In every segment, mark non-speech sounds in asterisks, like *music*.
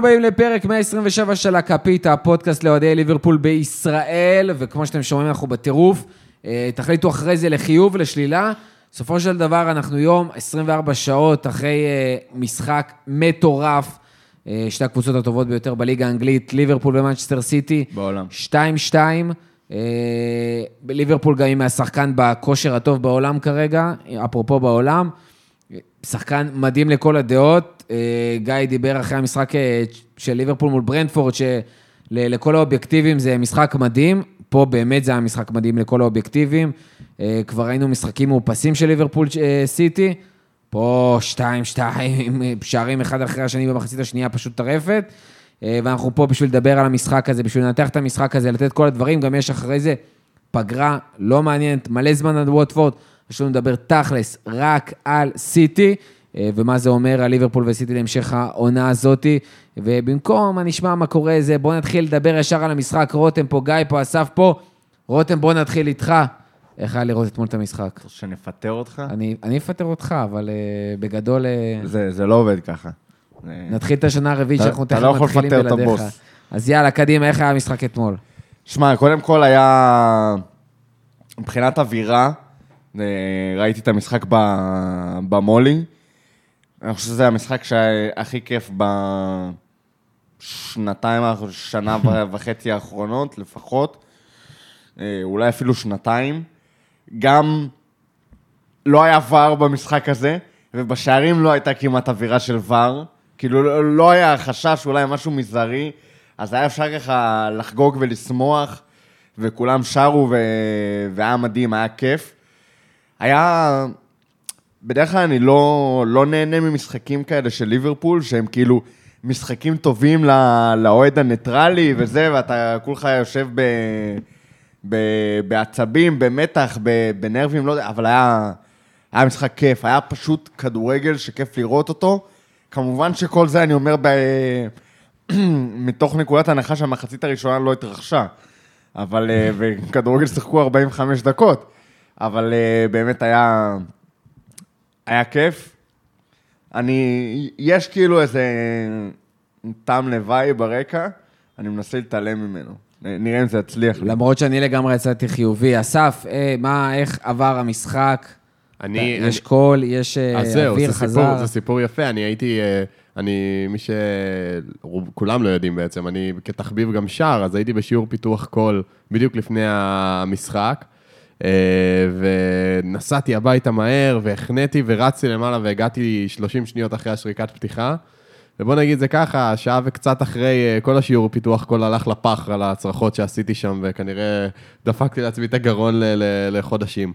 הבאים לפרק 127 של הכפית, הפודקאסט לאוהדי ליברפול בישראל, וכמו שאתם שומעים, אנחנו בטירוף. אה, תחליטו אחרי זה לחיוב, לשלילה. בסופו של דבר, אנחנו יום 24 שעות אחרי אה, משחק מטורף. אה, שתי הקבוצות הטובות ביותר בליגה האנגלית, ליברפול ומנצ'סטר סיטי. בעולם. 2-2. אה, ליברפול גם עם השחקן בכושר הטוב בעולם כרגע, אפרופו בעולם. שחקן מדהים לכל הדעות. אה, גיא דיבר אחרי המשחק אה, של ליברפול מול ברנדפורד, שלכל האובייקטיבים זה משחק מדהים. פה באמת זה היה משחק מדהים לכל האובייקטיבים. אה, כבר ראינו משחקים מאופסים של ליברפול סיטי. פה 2-2, שערים אחד אחרי השני במחצית השנייה פשוט טרפת. ואנחנו פה בשביל לדבר על המשחק הזה, בשביל לנתח את המשחק הזה, לתת כל הדברים. גם יש אחרי זה פגרה לא מעניינת, מלא זמן עד ווטפורד. יש לנו לדבר תכלס רק על סיטי, אה, ומה זה אומר על ליברפול וסיטי להמשך העונה הזאתי. ובמקום מה נשמע מה קורה זה, בואו נתחיל לדבר ישר על המשחק. רותם פה, גיא פה, אסף פה. רותם, בוא נתחיל איתך. איך היה לראות אתמול את המשחק? שנפטר אותך? אני, אני אפטר אותך, אבל uh, בגדול, uh, זה, זה לא עובד ככה. נתחיל את השנה הרביעית אתה- שאנחנו אתה תכף לא יכול מתחילים לפטר את בלעדיך. הבוס. אז יאללה, קדימה, איך היה המשחק אתמול? שמע, קודם כל היה... מבחינת אווירה, ראיתי את המשחק במולי. אני חושב שזה המשחק שהיה הכי כיף בשנתיים, שנה *laughs* וחצי האחרונות לפחות. אה, אולי אפילו שנתיים. גם לא היה ור במשחק הזה, ובשערים לא הייתה כמעט אווירה של ור. כאילו, לא, לא היה חשש, אולי משהו מזערי, אז היה אפשר ככה לחגוג ולשמוח, וכולם שרו, ו... והיה מדהים, היה כיף. היה... בדרך כלל אני לא, לא נהנה ממשחקים כאלה של ליברפול, שהם כאילו משחקים טובים לאוהד הניטרלי וזה, ואתה כולך יושב ב... ב... בעצבים, במתח, ב... בנרבים, לא יודע, אבל היה, היה משחק כיף, היה פשוט כדורגל שכיף לראות אותו. כמובן שכל זה אני אומר ב... *clears throat* מתוך נקודת הנחה שהמחצית הראשונה לא התרחשה. אבל, אה, וכדורגל שיחקו 45 דקות. אבל אה, באמת היה, היה כיף. אני, יש כאילו איזה טעם לוואי ברקע, אני מנסה להתעלם ממנו. נראה אם זה יצליח לי. למרות שאני לגמרי יצאתי חיובי. אסף, אה, מה, איך עבר המשחק? אני... יש אני- קול, יש אה, אז זהו, אוויר זה סיפור, חזר. זה סיפור יפה. אני הייתי, אה, אני, מי שכולם לא יודעים בעצם, אני כתחביב גם שר, אז הייתי בשיעור פיתוח קול בדיוק לפני המשחק, אה, ונסעתי הביתה מהר, והחניתי ורצתי למעלה, והגעתי 30 שניות אחרי השריקת פתיחה. ובוא נגיד זה ככה, שעה וקצת אחרי אה, כל השיעור פיתוח, כל הלך לפח על הצרחות שעשיתי שם, וכנראה דפקתי לעצמי את הגרון ל- ל- לחודשים.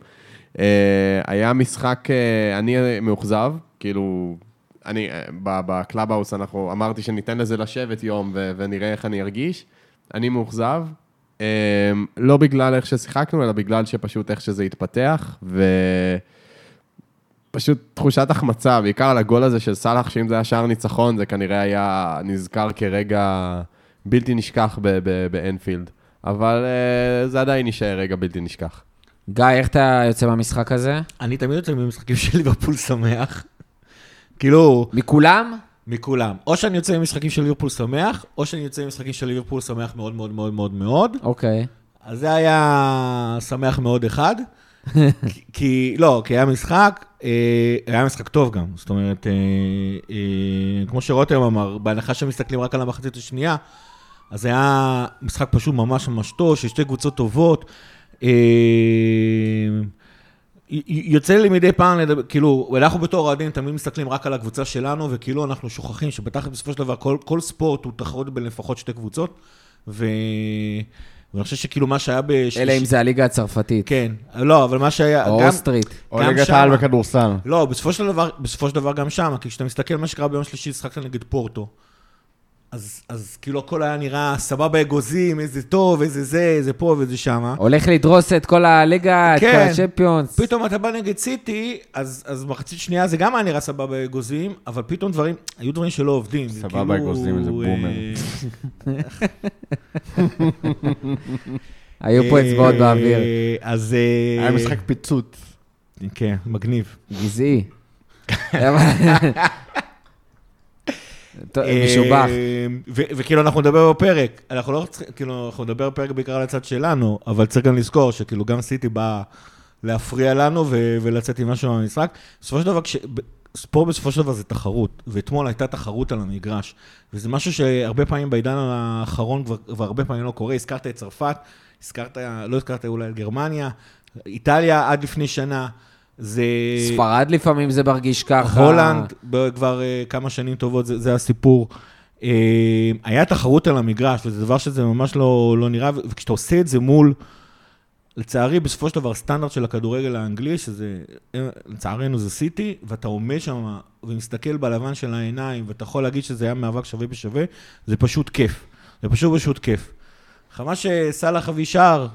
אה, היה משחק, אה, אני מאוכזב, כאילו, אני, אה, בקלאבהאוס אנחנו, אמרתי שניתן לזה לשבת יום ו- ונראה איך אני ארגיש. אני מאוכזב, אה, לא בגלל איך ששיחקנו, אלא בגלל שפשוט איך שזה התפתח, ו... פשוט תחושת החמצה, בעיקר על הגול הזה של סאלח, שאם זה היה שער ניצחון, זה כנראה היה נזכר כרגע בלתי נשכח ב- ב- באנפילד. אבל uh, זה עדיין יישאר רגע בלתי נשכח. גיא, איך אתה יוצא מהמשחק הזה? אני תמיד יוצא ממשחקים של ליברפול שמח. *laughs* כאילו, מכולם? מכולם. או שאני יוצא ממשחקים של ליברפול שמח, או שאני יוצא ממשחקים של ליברפול שמח מאוד מאוד מאוד מאוד מאוד. אוקיי. אז זה היה שמח מאוד אחד. *laughs* כי- כי, לא, כי היה משחק, אה, היה משחק טוב גם. זאת אומרת, אה, אה, כמו שרותם אמר, בהנחה שמסתכלים רק על המחצית השנייה, אז היה משחק פשוט ממש ממש טוב, של שתי קבוצות טובות. אה, יוצא לי מדי פעם, לדבר, כאילו, אנחנו בתור אוהדים תמיד מסתכלים רק על הקבוצה שלנו, וכאילו אנחנו שוכחים שבתכל'ס בסופו של דבר כל, כל ספורט הוא תחרות בין לפחות שתי קבוצות, ו... ואני חושב שכאילו מה שהיה בשלישי... אלא אם זה הליגה הצרפתית. כן, לא, אבל מה שהיה... או גם- אוסטרית. או ליגת העל בכדורסל. לא, בסופו של דבר, בסופו של דבר גם שם, כי כשאתה מסתכל מה שקרה ביום שלישי, שחקת נגד פורטו. אז, אז כאילו הכל היה נראה סבבה אגוזים, איזה טוב, איזה זה, איזה פה ואיזה שמה. הולך לדרוס את כל הליגה, את כל כן. הצ'מפיונס. פתאום אתה בא נגד סיטי, אז, אז מחצית שנייה זה גם היה נראה סבבה אגוזים, אבל פתאום דברים, היו דברים שלא עובדים. זה סבבה כאילו, אגוזים, איזה בומר. אה, *laughs* היו פה אצבעות אה, באוויר. אז... אה, היה משחק פיצוץ. כן, מגניב. גזעי. משובח. ו- וכאילו אנחנו נדבר בפרק, אנחנו לא צריכים, כאילו, אנחנו נדבר בפרק בעיקר על הצד שלנו, אבל צריך גם לזכור שכאילו גם סיטי באה להפריע לנו ולצאת עם משהו מהמשחק. בסופו של דבר, ספורט בסופו של דבר זה תחרות, ואתמול הייתה תחרות על המגרש, וזה משהו שהרבה פעמים בעידן האחרון כבר הרבה פעמים לא קורה. הזכרת את צרפת, הזכרת, לא הזכרת אולי את גרמניה, איטליה עד לפני שנה, זה... ספרד לפעמים זה מרגיש ככה. הולנד, כבר אה, כמה שנים טובות, זה, זה הסיפור. אה, היה תחרות על המגרש, וזה דבר שזה ממש לא, לא נראה, וכשאתה עושה את זה מול, לצערי, בסופו של דבר, סטנדרט של הכדורגל האנגלי, שזה, אה, לצערנו זה סיטי, ואתה עומד שם ומסתכל בלבן של העיניים, ואתה יכול להגיד שזה היה מאבק שווה בשווה, זה פשוט כיף. זה פשוט פשוט כיף. חבל שסאלח אביא שער,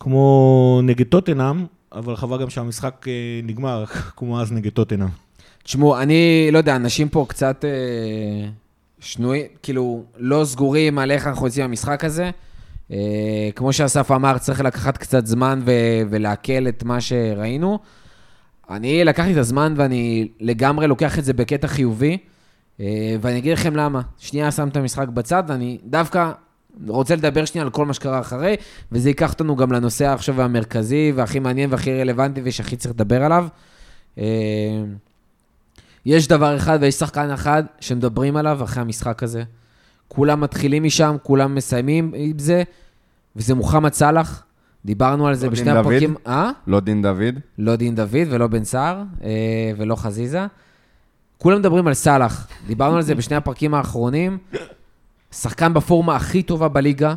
כמו נגד טוטנאם, אבל חבל גם שהמשחק אה, נגמר, *laughs* כמו אז נגד טוטנאם. תשמעו, אני לא יודע, אנשים פה קצת אה, שנויים, כאילו, לא סגורים על איך אנחנו יוצאים מהמשחק הזה. אה, כמו שאסף אמר, צריך לקחת קצת זמן ו- ולעכל את מה שראינו. אני לקחתי את הזמן ואני לגמרי לוקח את זה בקטע חיובי, אה, ואני אגיד לכם למה. שנייה שם את המשחק בצד, ואני דווקא רוצה לדבר שנייה על כל מה שקרה אחרי, וזה ייקח אותנו גם לנושא עכשיו המרכזי והכי מעניין והכי רלוונטי ושהכי צריך לדבר עליו. אה, יש דבר אחד ויש שחקן אחד שמדברים עליו אחרי המשחק הזה. כולם מתחילים משם, כולם מסיימים עם זה, וזה מוחמד סאלח. דיברנו על זה לא בשני? הפרקים... אה? לא דין דוד. לא דין דוד ולא בן סער אה, ולא חזיזה. כולם מדברים על סאלח. דיברנו על זה בשני הפרקים האחרונים. שחקן בפורמה הכי טובה בליגה,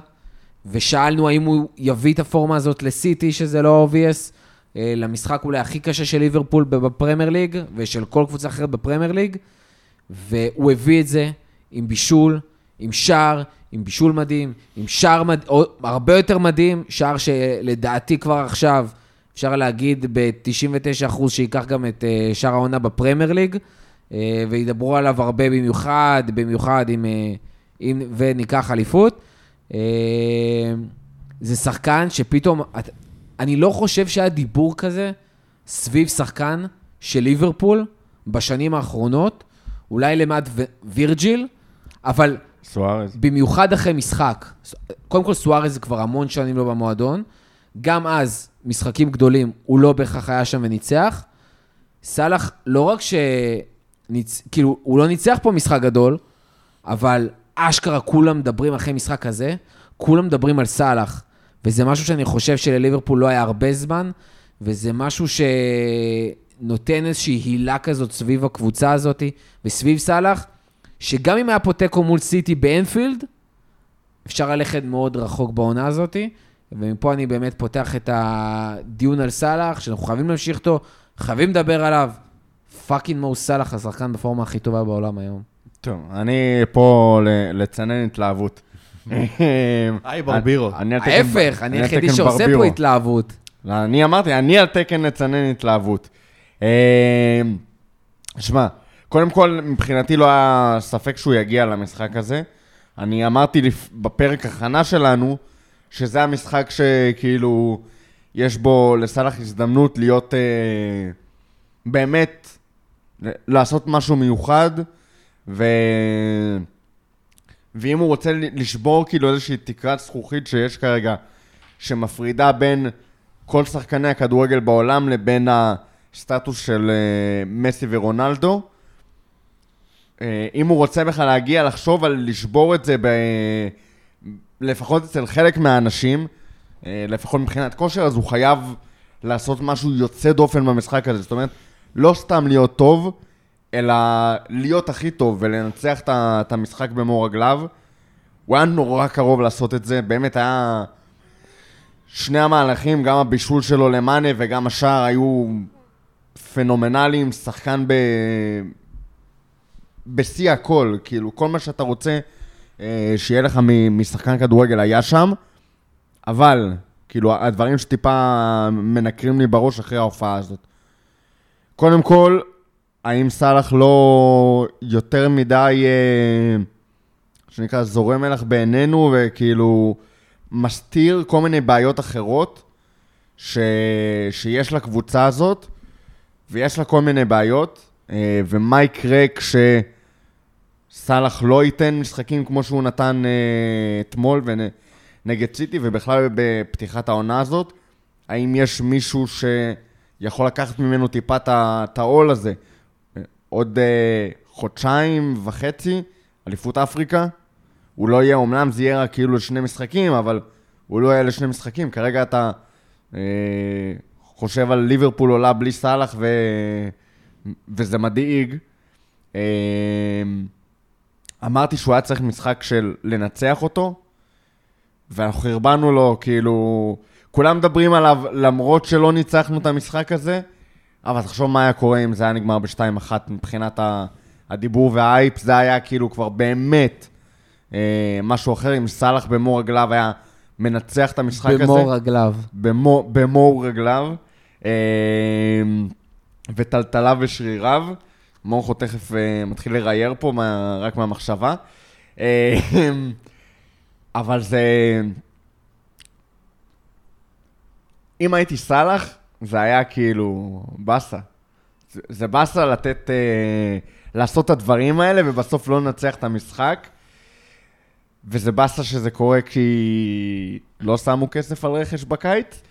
ושאלנו האם הוא יביא את הפורמה הזאת לסיטי, שזה לא obvious, אה, למשחק אולי הכי קשה של ליברפול בפרמייר ליג, ושל כל קבוצה אחרת בפרמייר ליג, והוא הביא את זה עם בישול, עם שער, עם בישול מדהים, עם שער מד... הרבה יותר מדהים, שער שלדעתי כבר עכשיו, אפשר להגיד ב-99% שייקח גם את אה, שער העונה בפרמייר ליג, אה, וידברו עליו הרבה במיוחד, במיוחד אה, אם וניקח אליפות. אה, זה שחקן שפתאום, את- אני לא חושב שהיה דיבור כזה סביב שחקן של ליברפול בשנים האחרונות, אולי ו- וירג'יל, אבל סוארז. במיוחד אחרי משחק. קודם כל, סוארז כבר המון שנים לא במועדון. גם אז, משחקים גדולים, הוא לא בהכרח היה שם וניצח. סאלח, לא רק ש... ניצ... כאילו, הוא לא ניצח פה משחק גדול, אבל אשכרה כולם מדברים אחרי משחק כזה, כולם מדברים על סאלח. וזה משהו שאני חושב שלליברפול לא היה הרבה זמן, וזה משהו שנותן איזושהי הילה כזאת סביב הקבוצה הזאת וסביב סאלח, שגם אם היה פה תיקו מול סיטי באנפילד, אפשר ללכת מאוד רחוק בעונה הזאת, ומפה אני באמת פותח את הדיון על סאלח, שאנחנו חייבים להמשיך אותו, חייבים לדבר עליו. fucking מו סאלח, השחקן בפורמה הכי טובה בעולם היום. טוב, אני פה ל- לצנן התלהבות. *laughs* היי, ברבירו. ההפך, אני היחידי שעושה. פה התלהבות. לא, אני אמרתי, אני על תקן לצנן התלהבות. אה, שמע, קודם כל, מבחינתי לא היה ספק שהוא יגיע למשחק הזה. אני אמרתי בפרק הכנה שלנו, שזה המשחק שכאילו, יש בו לסאלח הזדמנות להיות אה, באמת, לעשות משהו מיוחד, ו... ואם הוא רוצה לשבור כאילו איזושהי תקרת זכוכית שיש כרגע, שמפרידה בין כל שחקני הכדורגל בעולם לבין הסטטוס של אה, מסי ורונלדו. אה, אם הוא רוצה בכלל להגיע לחשוב על לשבור את זה, ב... לפחות אצל חלק מהאנשים, אה, לפחות מבחינת כושר, אז הוא חייב לעשות משהו יוצא דופן במשחק הזה. זאת אומרת, לא סתם להיות טוב, אלא להיות הכי טוב ולנצח את את המשחק במו רגליו. הוא היה נורא קרוב לעשות את זה, באמת היה... שני המהלכים, גם הבישול שלו למאנה וגם השער היו פנומנליים, שחקן ב... בשיא הכל, כאילו, כל מה שאתה רוצה אה, שיהיה לך משחקן כדורגל היה שם, אבל, כאילו, הדברים שטיפה מנקרים לי בראש אחרי ההופעה הזאת. קודם כל, האם סאלח לא יותר מדי, אה, שנקרא, זורם מלח בעינינו, וכאילו מסתיר כל מיני בעיות אחרות ש... שיש לקבוצה הזאת, ויש לה כל מיני בעיות, אה, ומה יקרה כש... סאלח לא ייתן משחקים כמו שהוא נתן אה, אתמול ונגד סיטי, ובכלל בפתיחת העונה הזאת, האם יש מישהו שיכול לקחת ממנו טיפה את העול הזה? עוד אה, חודשיים וחצי, אליפות אפריקה, הוא לא יהיה, אמנם זה יהיה רק כאילו לשני משחקים, אבל הוא לא יהיה לשני משחקים. כרגע אתה אה, חושב על ליברפול עולה בלי סאלח, ו... וזה מדאיג. אה, אמרתי שהוא היה צריך משחק של לנצח אותו, ואנחנו חרבנו לו, כאילו... כולם מדברים עליו למרות שלא ניצחנו את המשחק הזה, אבל תחשוב מה היה קורה אם זה היה נגמר ב-2-1 מבחינת הדיבור והאייפ, זה היה כאילו כבר באמת אה, משהו אחר, אם סאלח במו רגליו היה מנצח את המשחק הזה. במור רגליו. במו, במו רגליו, אה, וטלטליו ושריריו. מורכו תכף אה, מתחיל לרייר פה מה, רק מהמחשבה. אה, אבל זה... אם הייתי סאלח, זה היה כאילו באסה. זה, באסה לתת... אה, לעשות את הדברים האלה, ובסוף לא לנצח את המשחק. וזה באסה שזה קורה כי לא שמו כסף על רכש בקיץ,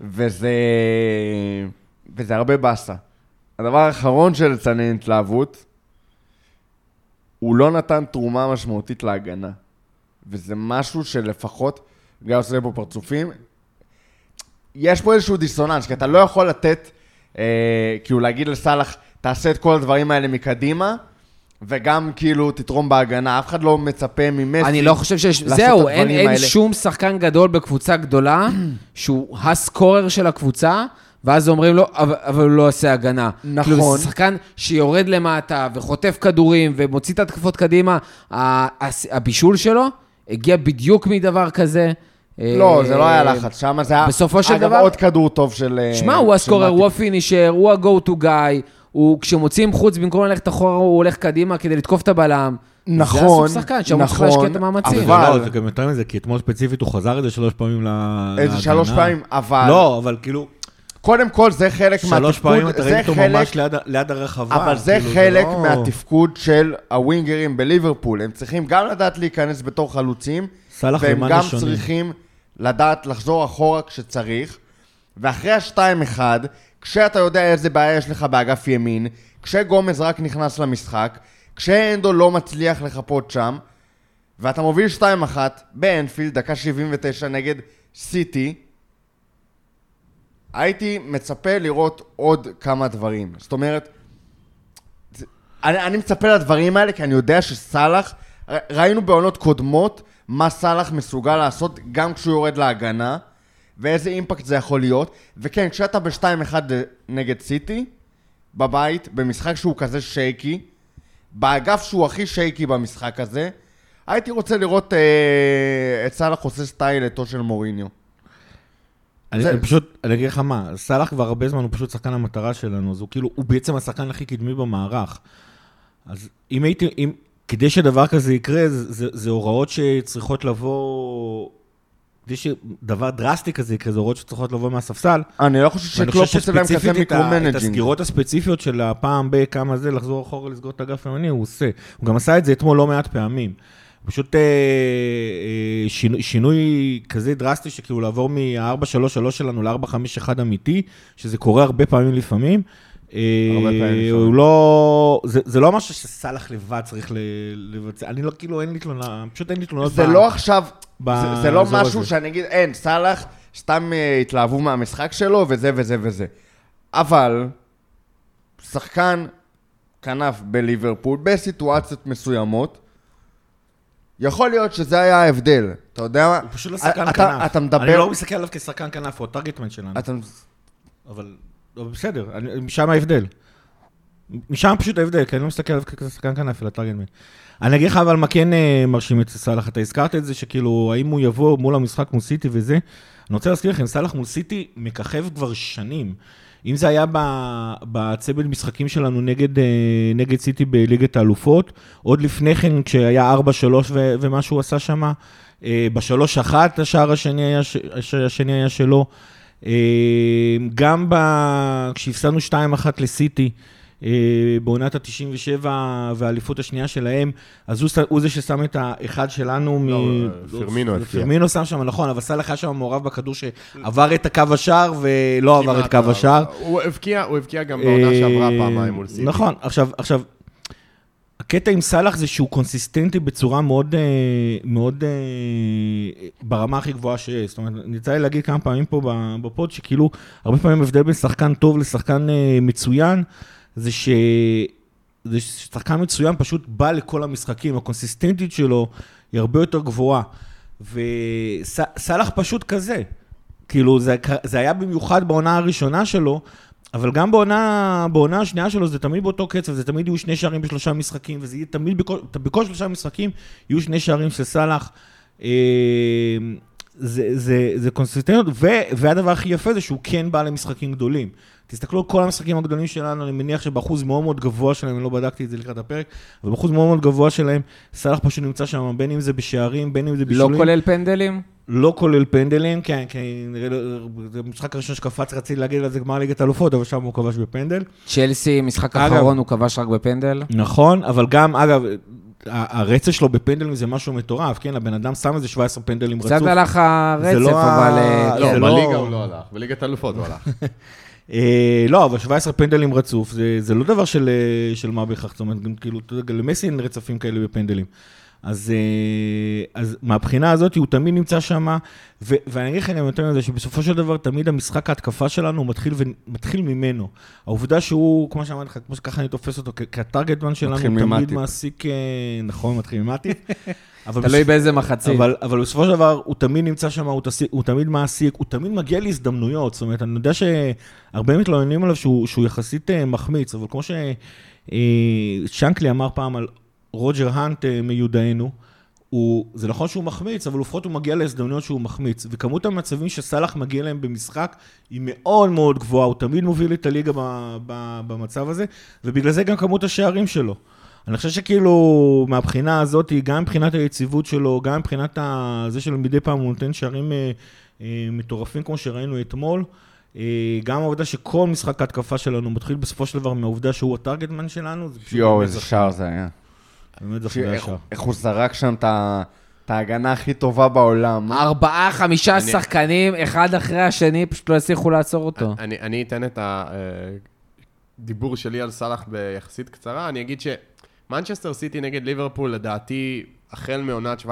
וזה, וזה הרבה באסה. הדבר האחרון של לצנן התלהבות, הוא לא נתן תרומה משמעותית להגנה. וזה משהו שלפחות, גיא עושה פה פרצופים, יש פה איזשהו דיסוננס, כי אתה לא יכול לתת, אה, כאילו להגיד לסאלח, תעשה את כל הדברים האלה מקדימה, וגם כאילו תתרום בהגנה. אף אחד לא מצפה ממסי. אני לא חושב שיש... לעשות זהו, את אין, הדברים אין האלה. שום שחקן גדול בקבוצה גדולה *clears throat* שהוא הסקורר של הקבוצה, ואז אומרים לו, אבל, אבל הוא לא עושה הגנה. נכון. כאילו, זה שחקן שיורד למטה וחוטף כדורים ומוציא את התקפות קדימה. ה- הס- הבישול שלו הגיע בדיוק מדבר כזה. לא, זה לא היה אה, לחץ, שם זה היה... בסופו של אגב, דבר- עוד כדור טוב של... אה, שמע, הוא הסקורר. הוא הפינישר, הוא ה-go to guy, הוא כשמוצאים חוץ, במקום ללכת אחורה, הוא הולך קדימה כדי לתקוף את הבלם. נכון, זה הסוג שחקן שאמור צריך נכון, להשקיע את המאמצים. אבל- לא, זה גם יותר מזה, כי אתמול ספציפית הוא חזר את זה שלוש פעמים לה- להגנה. איזה שלוש פעמים, אבל... לא, אבל כאילו, קודם כל, זה חלק מהתפקוד... שלוש פעמים אתה זה ראית אותו חלק- ממש ליד הרחבה. אבל זה כאילו, חלק לא- מהתפקוד של הווינגרים בליברפול. הם צריכים גם לדעת להיכנס בתור חלוצים, והם גם שונים. צריכים לדעת לחזור אחורה כשצריך. ואחרי השתיים אחד, כשאתה יודע איזה בעיה יש לך באגף ימין, כשגומז רק נכנס למשחק, כשאנדו לא מצליח לחפות שם, ואתה מוביל 2-1 באנפילד, דקה 79 נגד סיטי, הייתי מצפה לראות עוד כמה דברים. זאת אומרת, אני, אני מצפה לדברים האלה, כי אני יודע שסאלח, ראינו בעונות קודמות מה סאלח מסוגל לעשות גם כשהוא יורד להגנה, ואיזה אימפקט זה יכול להיות. וכן, כשאתה ב-2-1 נגד סיטי, בבית, במשחק שהוא כזה שייקי, באגף שהוא הכי שייקי במשחק הזה, הייתי רוצה לראות אה, את סאלח עושה סטייל אתו של מוריניו. אני זה- אני פשוט, אני אגיד לך מה, סאלח כבר הרבה זמן הוא פשוט שחקן המטרה שלנו, אז הוא כאילו, הוא בעצם השחקן הכי קדמי במערך. אז אם הייתי, אם, כדי שדבר כזה יקרה, זה, זה, זה הוראות שצריכות לבוא, כדי שדבר דרסטי כזה יקרה, זה הוראות שצריכות לבוא מהספסל. אני לא חושב שקלופ חושב עושה להם כזה שספציפית את micro-managing. הסגירות הספציפיות של הפעם בכמה זה, לחזור אחורה לסגור את האגף הימני, הוא עושה. הוא גם עשה את זה אתמול לא מעט פעמים. פשוט אה, אה, שינוי, שינוי כזה דרסטי, שכאילו לעבור מ-4-3-3 שלנו ל-4-5-1 אמיתי, שזה קורה הרבה פעמים לפעמים. אה. הוא לא, זה, זה לא משהו שסאלח לבד צריך לבצע, אני לא, כאילו, אין לי תלונה, פשוט אין לי תלונות. זה ב- לא עכשיו, באזור זה, זה לא הזה. משהו שאני אגיד, אין, סאלח, סתם אה, התלהבו מהמשחק שלו, וזה וזה וזה. אבל, שחקן כנף בליברפול, בסיטואציות מסוימות, יכול להיות שזה היה ההבדל. אתה יודע מה? הוא פשוט לא שחקן כנף. אתה מדבר... אני לא מסתכל עליו כשחקן כנף, הוא הטארגטמן שלנו. אתה... אבל בסדר, אני- משם ההבדל. משם פשוט ההבדל, כי אני לא מסתכל עליו כשחקן כנף, אלא טארגטמן. אני אגיד לך אבל מה כן אה, מרשים אצל סאלח, אתה הזכרת את זה שכאילו, האם הוא יבוא מול המשחק מול סיטי וזה, אני רוצה להזכיר לכם, סאלח מול סיטי מככב כבר שנים. אם זה היה בצוות משחקים שלנו נגד, אה, נגד סיטי בליגת האלופות, עוד לפני כן כשהיה 4-3 ו- ומה שהוא עשה שם, ב-3-1 השער השני היה, השני היה שלו. אה, גם ב... כשהפסדנו 2-1 לסיטי, אה, בעונת ה-97 והאליפות השנייה שלהם, אז הוא, זה ששם את האחד שלנו מ... לא, פרמינו הבקיע. פרמינו שם שם, נכון, אבל סאלח היה שם מעורב בכדור שעבר את הקו השער ולא עבר את קו השער. הוא הבקיע, הוא הבקיע גם בעונה שעברה אה, פעמיים מול סיטי. נכון, עכשיו, עכשיו, הקטע עם סאלח זה שהוא consistent י בצורה מאוד, אה, מאוד אה, ברמה הכי גבוהה שיש. זאת אומרת, יצא לי להגיד כמה פעמים פה ב pod, שכאילו, הרבה פעמים ההבדל בין שחקן טוב לשחקן אה, מצוין, זה ש... זה ששחקן מצוין פשוט בא לכל המשחקים, הקונסיסטנטיות שלו היא הרבה יותר גבוהה. וסאלח פשוט כזה. כאילו, זה, זה היה במיוחד בעונה הראשונה שלו, אבל גם בעונה, בעונה השנייה שלו זה תמיד באותו קצב, זה תמיד יהיו שני שערים בשלושה משחקים, וזה יהיה תמיד, בכל, בכל שלושה משחקים יהיו שני שערים של סאלח. אה, זה, זה, זה קונסיסטנטיות, ו- והדבר הכי יפה זה שהוא כן בא למשחקים גדולים. תסתכלו על כל המשחקים הגדולים שלנו, אני מניח שבאחוז מאוד מאוד גבוה שלהם, אני לא בדקתי את זה לקראת הפרק, אבל באחוז מאוד מאוד גבוה שלהם, סאלח פשוט נמצא שם, בין אם זה בשערים, בין אם זה לא בישולים. כולל פנדלים? לא כולל פנדלים, כן, כן, נראה לי, זה המשחק הראשון שקפץ, רציתי להגיד על זה גמר ליגת אלופות, אבל שם הוא כבש בפנדל. צ'לסי, משחק אגב- אחרון, הוא כבש רק בפנדל. נכון, אבל גם, אגב, הרצף שלו בפנדלים זה משהו מטורף, כן? הבן אדם שם איזה 17 פנדלים רצוף. קצת הלך הרצף, לא אבל... אה, לא, כן. לא, בליגה הוא לא הלך, בליגת אלופות הוא הלך. *laughs* אה, לא, אבל 17 פנדלים רצוף, זה, זה לא דבר של, אה, של מה בכך, זאת אומרת, גם כאילו, אתה יודע, למסי אין רצפים כאלה בפנדלים. אז, אה, אז מהבחינה הזאת הוא תמיד נמצא שם, ואני אגיד לך גם יותר מזה, שבסופו של דבר תמיד המשחק ההתקפה שלנו מתחיל, מתחיל ממנו. העובדה שהוא, כמו שאמרתי לך, כמו שככה אני תופס אותו, כ- כטארגטמן שלנו, הוא תמיד ממטיפ. מעסיק, אה, נכון, מתחיל ממטיפ. *laughs* תלוי באיזה מחצית. אבל, אבל בסופו של דבר, הוא תמיד נמצא שם, הוא, תסיק, הוא תמיד מעסיק, הוא תמיד מגיע להזדמנויות. זאת אומרת, אני יודע שהרבה מתלוננים עליו שהוא, שהוא יחסית אה, מחמיץ, אבל כמו ששנקלי אמר פעם על רוג'ר האנט אה, מיודענו, הוא, זה נכון שהוא מחמיץ, אבל לפחות הוא מגיע להזדמנויות שהוא מחמיץ. וכמות המצבים שסאלח מגיע להם במשחק היא מאוד מאוד גבוהה, הוא תמיד מוביל את הליגה ב, ב, במצב הזה, ובגלל זה גם כמות השערים שלו. אני חושב שכאילו, מהבחינה הזאת, גם מבחינת היציבות שלו, גם מבחינת ה... זה שמדי פעם הוא נותן שערים אה, אה, מטורפים, כמו שראינו אתמול, גם העובדה שכל משחק ההתקפה שלנו מתחיל בסופו של דבר מהעובדה שהוא הטארגטמן שלנו, יואו, איזה שער זה היה. באמת איך- השער. איך הוא זרק שם את ה- את ההגנה הכי טובה בעולם. ארבעה, חמישה אני- שחקנים, אחד אחרי השני, פשוט לא הצליחו לעצור אותו. אני, אני אתן את הדיבור שלי על סאלח ביחסית קצרה. אני אגיד שמנצ'סטר סיטי נגד ליברפול, לדעתי, החל מעונת 17-18,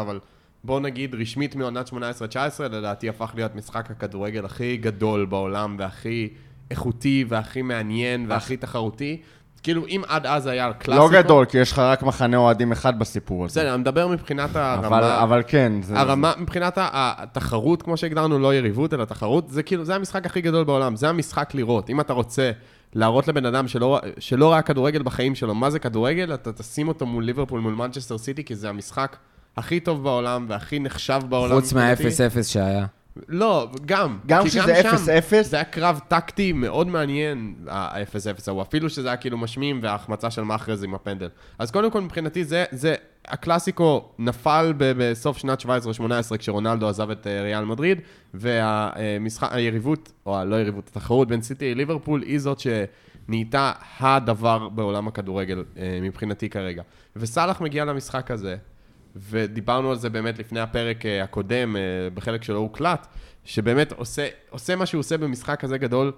אבל בוא נגיד רשמית מעונת 18-19, לדעתי הפך להיות משחק הכדורגל הכי גדול בעולם, והכי איכותי, והכי מעניין, והכי תחרותי. כאילו, אם עד אז היה קלאסיקו... לא גדול, כי יש לך רק מחנה אוהדים אחד בסיפור הזה. בסדר, אני מדבר מבחינת הרמה... אבל אבל כן, זה... הרמה, מבחינת ה- התחרות, כמו שהגדרנו, לא יריבות, אלא תחרות, זה כאילו, זה המשחק הכי גדול בעולם, זה המשחק לראות. אם אתה רוצה להראות לבן אדם שלא, שלא ראה כדורגל בחיים שלו, מה זה כדורגל, אתה תשים אותו מול ליברפול, מול מנצ'סטר סיטי, כי זה המשחק הכי טוב בעולם והכי נחשב בעולם. חוץ מבחינתי. מה-0-0 שהיה. לא, גם. גם כשזה שם 0-0? זה היה קרב טקטי מאוד מעניין, ה-0-0 ההוא, אפילו שזה היה כאילו משמים וההחמצה של מאחרז עם הפנדל. אז קודם כל, מבחינתי, זה, זה, הקלאסיקו נפל ב- בסוף שנת 17-18, כשרונלדו עזב את אה, ריאל מדריד, והמשחק, היריבות, או הלא יריבות, התחרות בין סיטי לליברפול, היא זאת שנהייתה הדבר בעולם הכדורגל, אה, מבחינתי כרגע. וסאלח מגיע למשחק הזה, ודיברנו על זה באמת לפני הפרק אה, הקודם, אה, בחלק שלו הוקלט, שבאמת עושה, עושה מה שהוא עושה במשחק כזה גדול,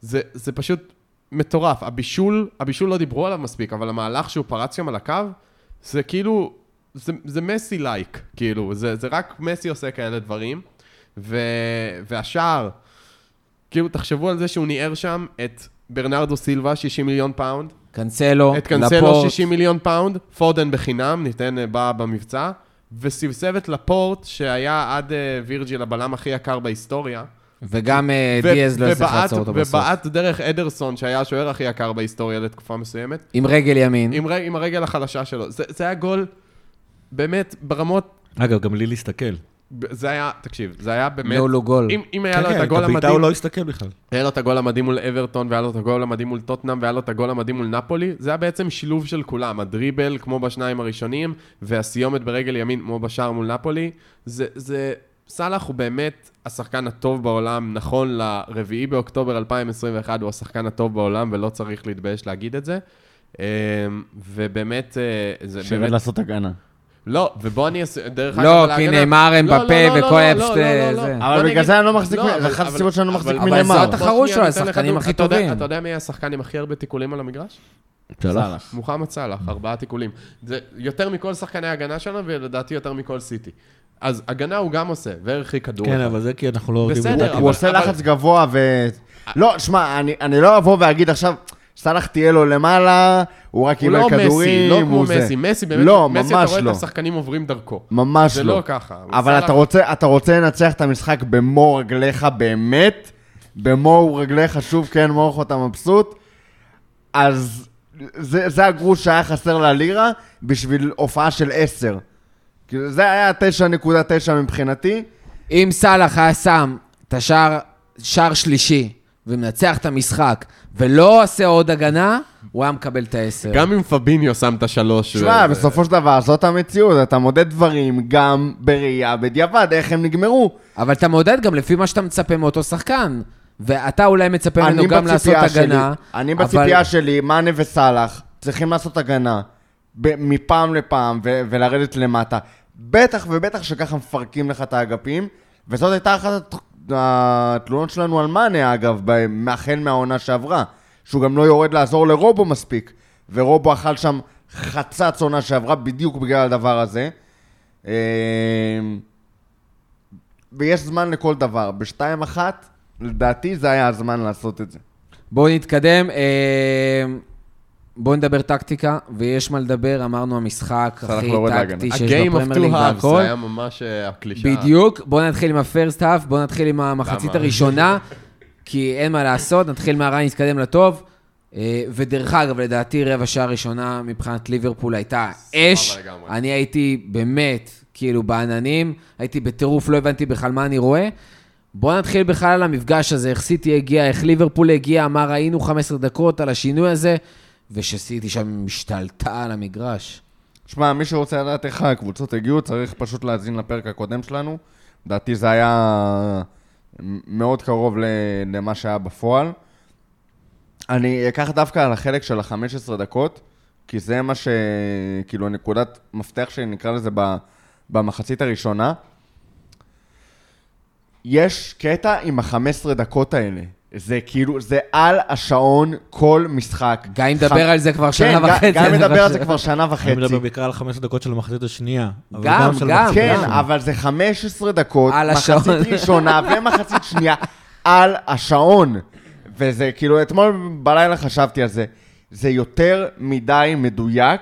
זה, זה פשוט מטורף. הבישול, הבישול לא דיברו עליו מספיק, אבל המהלך שהוא פרץ שם על הקו, זה כאילו, זה, זה מסי like, כאילו, זה, זה רק מסי עושה כאלה דברים. ו, והשער, כאילו, תחשבו על זה שהוא ניער שם את ברנרדו סילבה, 60 מיליון פאונד, קנסלו, את קנסלו לפורט. 60 מיליון פאונד, פודן בחינם, ניתן אה, בא במבצע, וסבסב את לפורט, שהיה עד אה, וירג'יל הבלם הכי יקר בהיסטוריה. וגם אה, ו- דיאז לא הצליח לעצור אותו בסוף. ובעט דרך אדרסון, שהיה השוער הכי יקר בהיסטוריה לתקופה מסוימת, עם רגל ימין. עם, ר- עם הרגל החלשה שלו. זה, זה היה גול באמת ברמות, אגב, גם לי להסתכל. זה היה, תקשיב, זה היה באמת... לא לו גול. אם, אם היה כן, לו את כן, הגול את הבעיטה המדהים, הוא לא הסתכל בכלל. היה לו את הגול המדהים מול אברטון, והיה לו את הגול המדהים מול טוטנאם, והיה לו את הגול המדהים מול נפולי. זה היה בעצם שילוב של כולם, הדריבל כמו בשניים הראשונים, והסיומת ברגל ימין כמו בשער מול נפולי. זה, זה, סאלח הוא באמת השחקן הטוב בעולם, נכון ל-4 באוקטובר 2021, הוא השחקן הטוב בעולם, ולא צריך להתבייש להגיד את זה. אה, ובאמת, אה, זה באמת... לעשות הגנה. לא, ובוא אני אעשה, דרך אגב, לא, כי נאמר, אמבפה לא, לא, וכל לא, אפשט- לא, לא, לא. זה. אבל בגלל זה אני לא מחזיק, לא, זה אבל- אחת אבל- הסיבות שאני לא אבל- מחזיק אבל מנאמר. זאת התחרות שלו, השחקנים. הכי טובים. אתה יודע מי השחקן עם הכי הרבה תיקולים על המגרש? סאלח. מוחמד סאלח, ארבעה תיקולים. זה יותר מכל שחקני ההגנה שלנו, ולדעתי יותר מכל סיטי. אז הגנה הוא גם עושה, והרחיק כדור. כן. אבל זה כי אנחנו לא. בסדר. אבל- הוא עושה לחץ גבוה ו... לא, שמע, אני- אני לא אבוא ואגיד עכשיו, סאלח תהיה לו למעלה, הוא רק הוא קיבל לא מסי, כדורים, לא כמו הוא זה. מסי. מסי באמת, לא, מסי אתה רואה את לא. השחקנים עוברים דרכו. ממש זה לא. לא ככה. אבל אתה רוצה, אתה רוצה לנצח את המשחק במו רגליך באמת, במו רגליך, שוב כן, מורך אתה מבסוט, אז זה, זה הגרוש שהיה חסר ללירה בשביל הופעה של 10. כאילו, זה היה 9.9 מבחינתי. אם סאלח היה שם את השער, שער שלישי ומנצח את המשחק ולא עושה עוד הגנה, הוא היה מקבל את העשר. גם אם פביניו שם את השלוש... תשמע, ו- בסופו של דבר, זאת המציאות, אתה מודד דברים גם בראייה, בדיעבד, איך הם נגמרו. אבל אתה מעודד גם לפי מה שאתה מצפה מאותו שחקן. ואתה אולי מצפה ממנו גם לעשות שלי, הגנה. אני אבל- בציפייה שלי, מאנה וסאלח צריכים לעשות הגנה ב- מפעם לפעם ו- ולרדת למטה. בטח ובטח שככה מפרקים לך את האגפים, וזאת הייתה אחת התלונות שלנו על מאנה, אגב, החל מהעונה שעברה, שהוא גם לא יורד לעזור לרובו מספיק, ורובו אכל שם חצץ עונה שעברה בדיוק בגלל הדבר הזה. אה, ויש זמן לכל דבר. בשתיים אחת, לדעתי זה היה הזמן לעשות את זה. בואו נתקדם. בואו נדבר טקטיקה, ויש מה לדבר, אמרנו המשחק הכי טקטי. שיש בפרמייר ליג והכל. זה היה ממש אה, הקלישאה. בדיוק. בואו נתחיל עם הפרסט האף, בואו נתחיל עם המחצית? הראשונה, כי אין מה לעשות, נתחיל מהרע, נתקדם לטוב. אה, ודרך אגב, לדעתי רבע שעה ראשונה מבחינת ליברפול הייתה אש. אני הייתי באמת, כאילו, בעננים, הייתי בטירוף, לא הבנתי בכלל מה אני רואה. בואו נתחיל בכלל על המפגש הזה, איך סיטי הגיע, איך ליברפול הגיע, מה ראינו 15 דקות על השינוי הזה, ושסיטי שם משתלטה על המגרש. שמע, מי שרוצה לדעת איך הקבוצות הגיעו, צריך פשוט להאזין לפרק הקודם שלנו. לדעתי זה היה מאוד קרוב למה שהיה בפועל. אני אקח דווקא על החלק של ה-15 דקות, כי זה מה ש... כאילו, נקודת מפתח שנקרא לזה. במחצית הראשונה. יש קטע עם ה-15 דקות האלה. זה כאילו, זה על השעון כל משחק. גיא מדבר על זה כבר שנה כן, וחצי, גיא אני מדבר על. זה כבר שנה אני וחצי. מדבר בעיקר על 15 דקות של המחצית השנייה. גם, גם, כן. אבל זה 15 דקות, מחצית. ראשונה ומחצית שנייה על השעון. וזה כאילו, אתמול בלילה חשבתי על זה. זה יותר מדי מדויק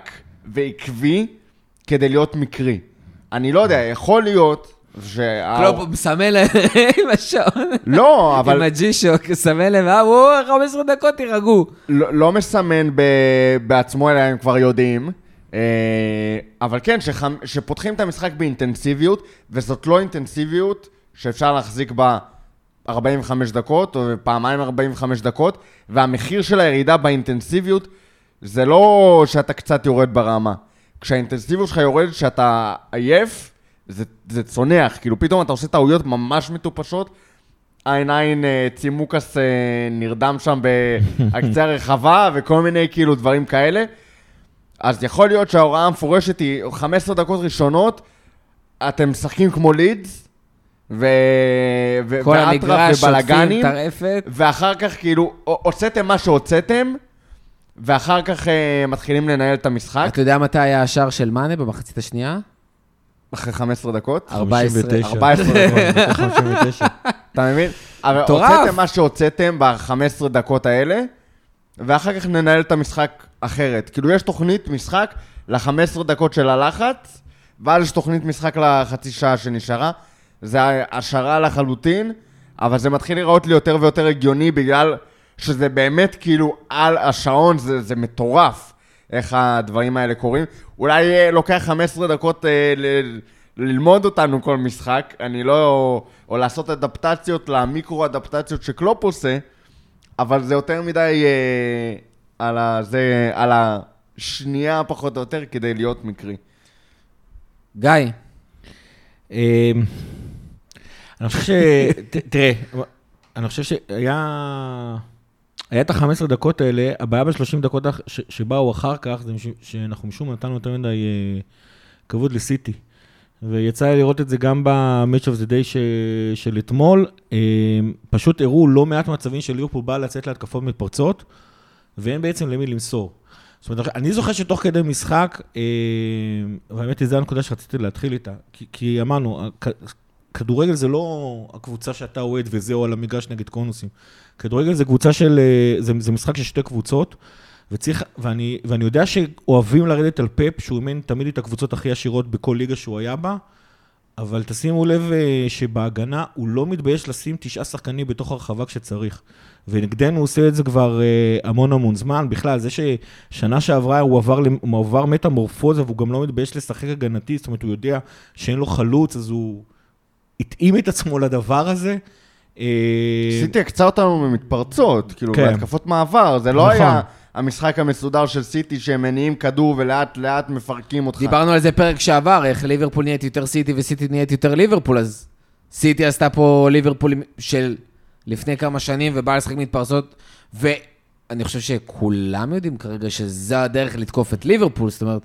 ועקבי כדי להיות מקרי. אני לא יודע, יכול להיות. קלופ מסמן להם *laughs* עם השעון, לא, אבל... עם הג'י-שוק, מסמן להם, אה, וואו, 15 דקות, תירגעו. לא, לא מסמן בעצמו, אלא הם כבר יודעים. אה, אבל כן, שפותחים את המשחק באינטנסיביות, וזאת לא אינטנסיביות שאפשר להחזיק בה 45 דקות, או פעמיים 45 דקות, והמחיר של הירידה באינטנסיביות זה לא שאתה קצת יורד ברמה. כשהאינטנסיביות שלך יורדת, שאתה עייף, זה, זה צונח. כאילו, פתאום אתה עושה טעויות ממש מטופשות. עין אה, צימוקס אה, נרדם שם בהקצה *laughs* הרחבה וכל מיני כאילו דברים כאלה. אז יכול להיות שההוראה המפורשת היא 15 דקות ראשונות, אתם משחקים כמו לידס, ו... ו... כל המגרש, ובלאגנים, טרפת. ואחר כך כאילו, הוצאתם מה שהוצאתם, ואחר כך אה, מתחילים לנהל את המשחק, אתה יודע מתי היה השער של מאנה במחצית השנייה? אחרי 15 דקות. 14. 59. 14 דקות. *laughs* 59. אתה מבין? אבל. הוצאתם מה שהוצאתם ב-15 דקות האלה, ואחר כך ננהל את המשחק אחרת. כאילו, יש תוכנית משחק ל-15 דקות של הלחץ, ואז יש תוכנית משחק לחצי שעה שנשארה. זה השערה לחלוטין, אבל זה מתחיל להיראות לי יותר ויותר הגיוני, בגלל שזה באמת כאילו על השעון, זה, זה מטורף איך הדברים האלה קורים. אולי אה, לוקח 15 דקות אה, ל- ללמוד אותנו כל משחק, אני לא... או לעשות אדפטציות למיקרו-אדפטציות שקלופ עושה, אבל זה יותר מדי אה, על, ה, זה, על השנייה פחות או יותר כדי להיות מקרי. גיא, אמ, אני חושב ש... תראה, אני חושב שהיה... היה את ה-15 דקות האלה, הבעיה ב-30 דקות ש- שבאו אחר כך, זה שאנחנו משום מה נתנו יותר מדי אה, כבוד לסיטי. ויצא לי לראות את זה גם ב-Match of the Day ש... של אתמול. אה, פשוט הראו לא מעט מצבים של ליברפול באה לצאת להתקפות מתפרצות, ואין בעצם למי למסור. זאת אומרת, אני זוכר שתוך כדי משחק, אה, והאמת היא, זו הנקודה שרציתי להתחיל איתה, כי, כי אמרנו, כדורגל זה לא הקבוצה שאתה אוהד וזהו על המגרש נגד קונוסים. כדורגל זה קבוצה של, אה, זה, זה משחק של שתי קבוצות, וצריך, ואני, ואני יודע שאוהבים לרדת על פאפ, שהוא אימן תמיד את הקבוצות הכי עשירות בכל ליגה שהוא היה בה, אבל תשימו לב אה, שבהגנה הוא לא מתבייש לשים תשעה שחקנים בתוך הרחבה כשצריך. ונגדנו הוא עושה את זה כבר אה, המון המון זמן. בכלל, זה ששנה שעברה הוא עבר, הוא עבר מטמורפוזה והוא גם לא מתבייש לשחק הגנתי, זאת אומרת, הוא יודע שאין לו חלוץ, אז הוא התאים את עצמו לדבר הזה. אה, סיטי הקצה אותנו ממתפרצות, כאילו, כן. בהתקפות מעבר, זה לא נכון. היה המשחק המסודר של סיטי שהם מניעים כדור ולאט לאט מפרקים אותך. דיברנו על זה פרק שעבר, איך ליברפול נהיית יותר סיטי וסיטי נהיית יותר ליברפול, אז סיטי עשתה פה ליברפול של לפני כמה שנים ובאה לשחק מתפרצות, ואני חושב שכולם יודעים כרגע שזו הדרך לתקוף את ליברפול, זאת אומרת,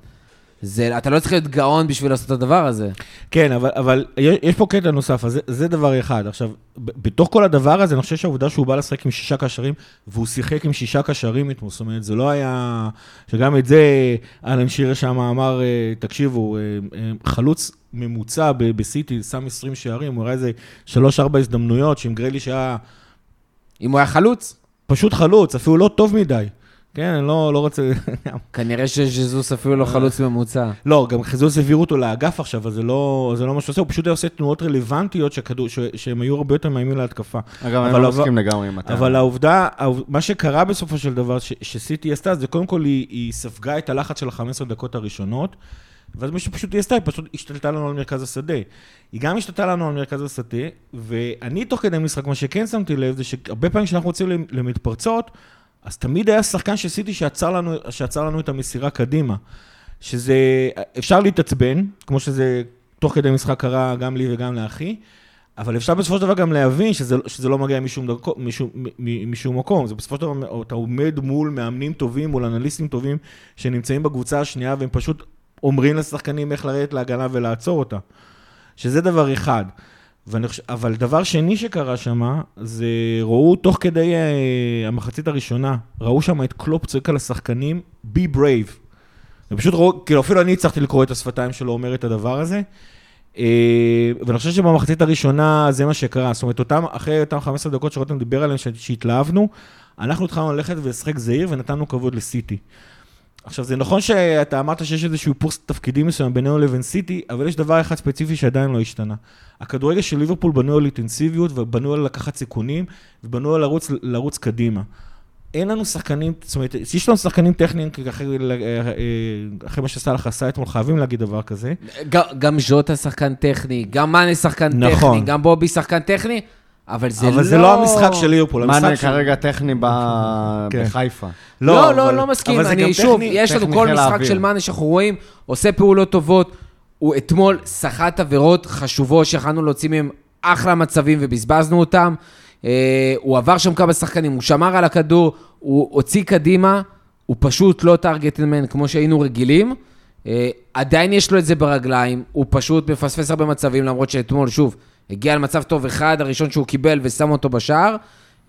זה, אתה לא צריך להיות גאון בשביל לעשות את הדבר הזה. כן, אבל, אבל יש פה קטע נוסף, אז זה, זה דבר אחד. עכשיו, בתוך כל הדבר הזה, אני חושב שהעובדה שהוא בא לשחק עם שישה קשרים, והוא שיחק עם שישה קשרים אתמול, זאת אומרת, זה לא היה... שגם את זה אלן שירר שם אמר, אה, תקשיבו, אה, אה, חלוץ ממוצע בסיטי, שם 20 שערים, הוא הראה איזה 3-4 הזדמנויות, שעם גרייליש היה אם הוא היה חלוץ, פשוט חלוץ, אפילו לא טוב מדי. כן, אני לא, לא רוצה... כנראה שז'זוס אפילו לא חלוץ ממוצע. לא, גם חיזוס העבירו אותו לאגף עכשיו, אז זה לא, זה לא מה שהוא עושה, הוא פשוט היה עושה תנועות רלוונטיות שכדור, ש, שהם היו הרבה יותר מאיימים להתקפה. אגב, אני אבל לא מסכים לגמרי עם הטענה. אבל העובדה, העוב- מה שקרה בסופו של דבר, ש, שסיטי עשתה, זה קודם כל היא, היא ספגה את הלחץ של ה-15 דקות הראשונות, ואז מה שפשוט היא עשתה, היא פשוט השתלטה לנו על מרכז השדה. היא גם השתלטה לנו על מרכז השדה, ואני תוך כדי משחק, מה שכן שמתי לב, זה שהרבה פעמים כשאנחנו רוצים למ- למתפרצות, אז תמיד היה שחקן של סיטי שעצר לנו, שעצר לנו את המסירה קדימה. שזה, אפשר להתעצבן, כמו שזה תוך כדי משחק קרה גם לי וגם לאחי, אבל אפשר בסופו של דבר גם להבין שזה, שזה לא מגיע משום, דרכו, משום, משום מקום. זה בסופו של דבר, אתה עומד מול מאמנים טובים, מול אנליסטים טובים, שנמצאים בקבוצה השנייה, והם פשוט אומרים לשחקנים איך לרדת להגנה ולעצור אותה. שזה דבר אחד. חושב, אבל דבר שני שקרה שם, זה ראו תוך כדי uh, המחצית הראשונה, ראו שם את קלופ צועק על השחקנים, be brave. הם פשוט ראו, כאילו אפילו אני הצלחתי לקרוא את השפתיים שלו אומר את הדבר הזה. Uh, ואני חושב שבמחצית הראשונה זה מה שקרה, זאת אומרת, אותם, אחרי אותם 15 דקות שרותם דיבר עליהם, שהתלהבנו, אנחנו התחלנו ללכת ולשחק זהיר ונתנו כבוד לסיטי. עכשיו, זה נכון שאתה אמרת שיש איזשהו היפוך תפקידים מסוים בינינו לבין סיטי, אבל יש דבר אחד ספציפי שעדיין לא השתנה. הכדורגל של ליברפול בנוי על אינטנסיביות, ובנוי על לקחת סיכונים, ובנוי על לרוץ, לרוץ קדימה. אין לנו שחקנים, זאת אומרת, יש לנו שחקנים טכניים, אחרי, אה, אחרי מה שסאלח עשה אתמול, חייבים להגיד דבר כזה. ג- גם ז'וטה שחקן טכני, גם מאנה שחקן נכון. טכני, גם בובי שחקן טכני, אבל זה לא... אבל זה לא המשחק של ליברפול, מאנה המשחק של... כרגע טכני ב- *laughs* כן. בחיפה. לא, לא, אבל- לא מסכים. אבל זה גם אני שוב, טכני- יש לנו כל משחק. של מאנה שאנחנו רואים, עושה פעולות טובות. הוא אתמול סחט עבירות חשובות שיכלנו להוציא מהם אחלה מצבים ובזבזנו אותם. אה, הוא עבר שם כמה שחקנים, הוא שמר על הכדור, הוא הוציא קדימה, הוא פשוט לא טארגטמן כמו שהיינו רגילים. אה, עדיין יש לו את זה ברגליים, הוא פשוט מפספס הרבה מצבים, למרות שאתמול, שוב, הגיע למצב טוב אחד, הראשון שהוא קיבל ושם אותו בשער,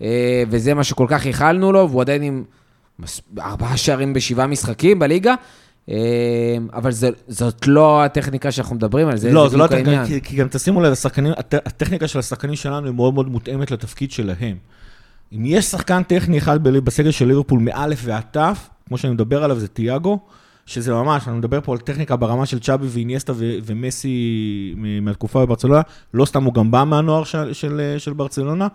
אה, וזה מה שכל כך ייחלנו לו, והוא עדיין עם ארבעה שערים בשבעה משחקים בליגה, אה, אבל זה, זאת לא הטכניקה שאנחנו מדברים על זה, לא, זה לא הטכניקה. כי, כי גם תשימו לב, השחקנים, הט, הטכניקה של השחקנים שלנו היא מאוד מאוד מותאמת לתפקיד שלהם. אם יש שחקן טכני אחד בסגל של ליברפול מאלף ועד תף, כמו שאני מדבר עליו זה תיאגו, שזה ממש, אני מדבר פה על טכניקה ברמה של צ'אבי ואיניאסטה ו- ומסי מהתקופה בברצלונה, לא סתם הוא גם בא מהנוער של, של, של ברצלונה,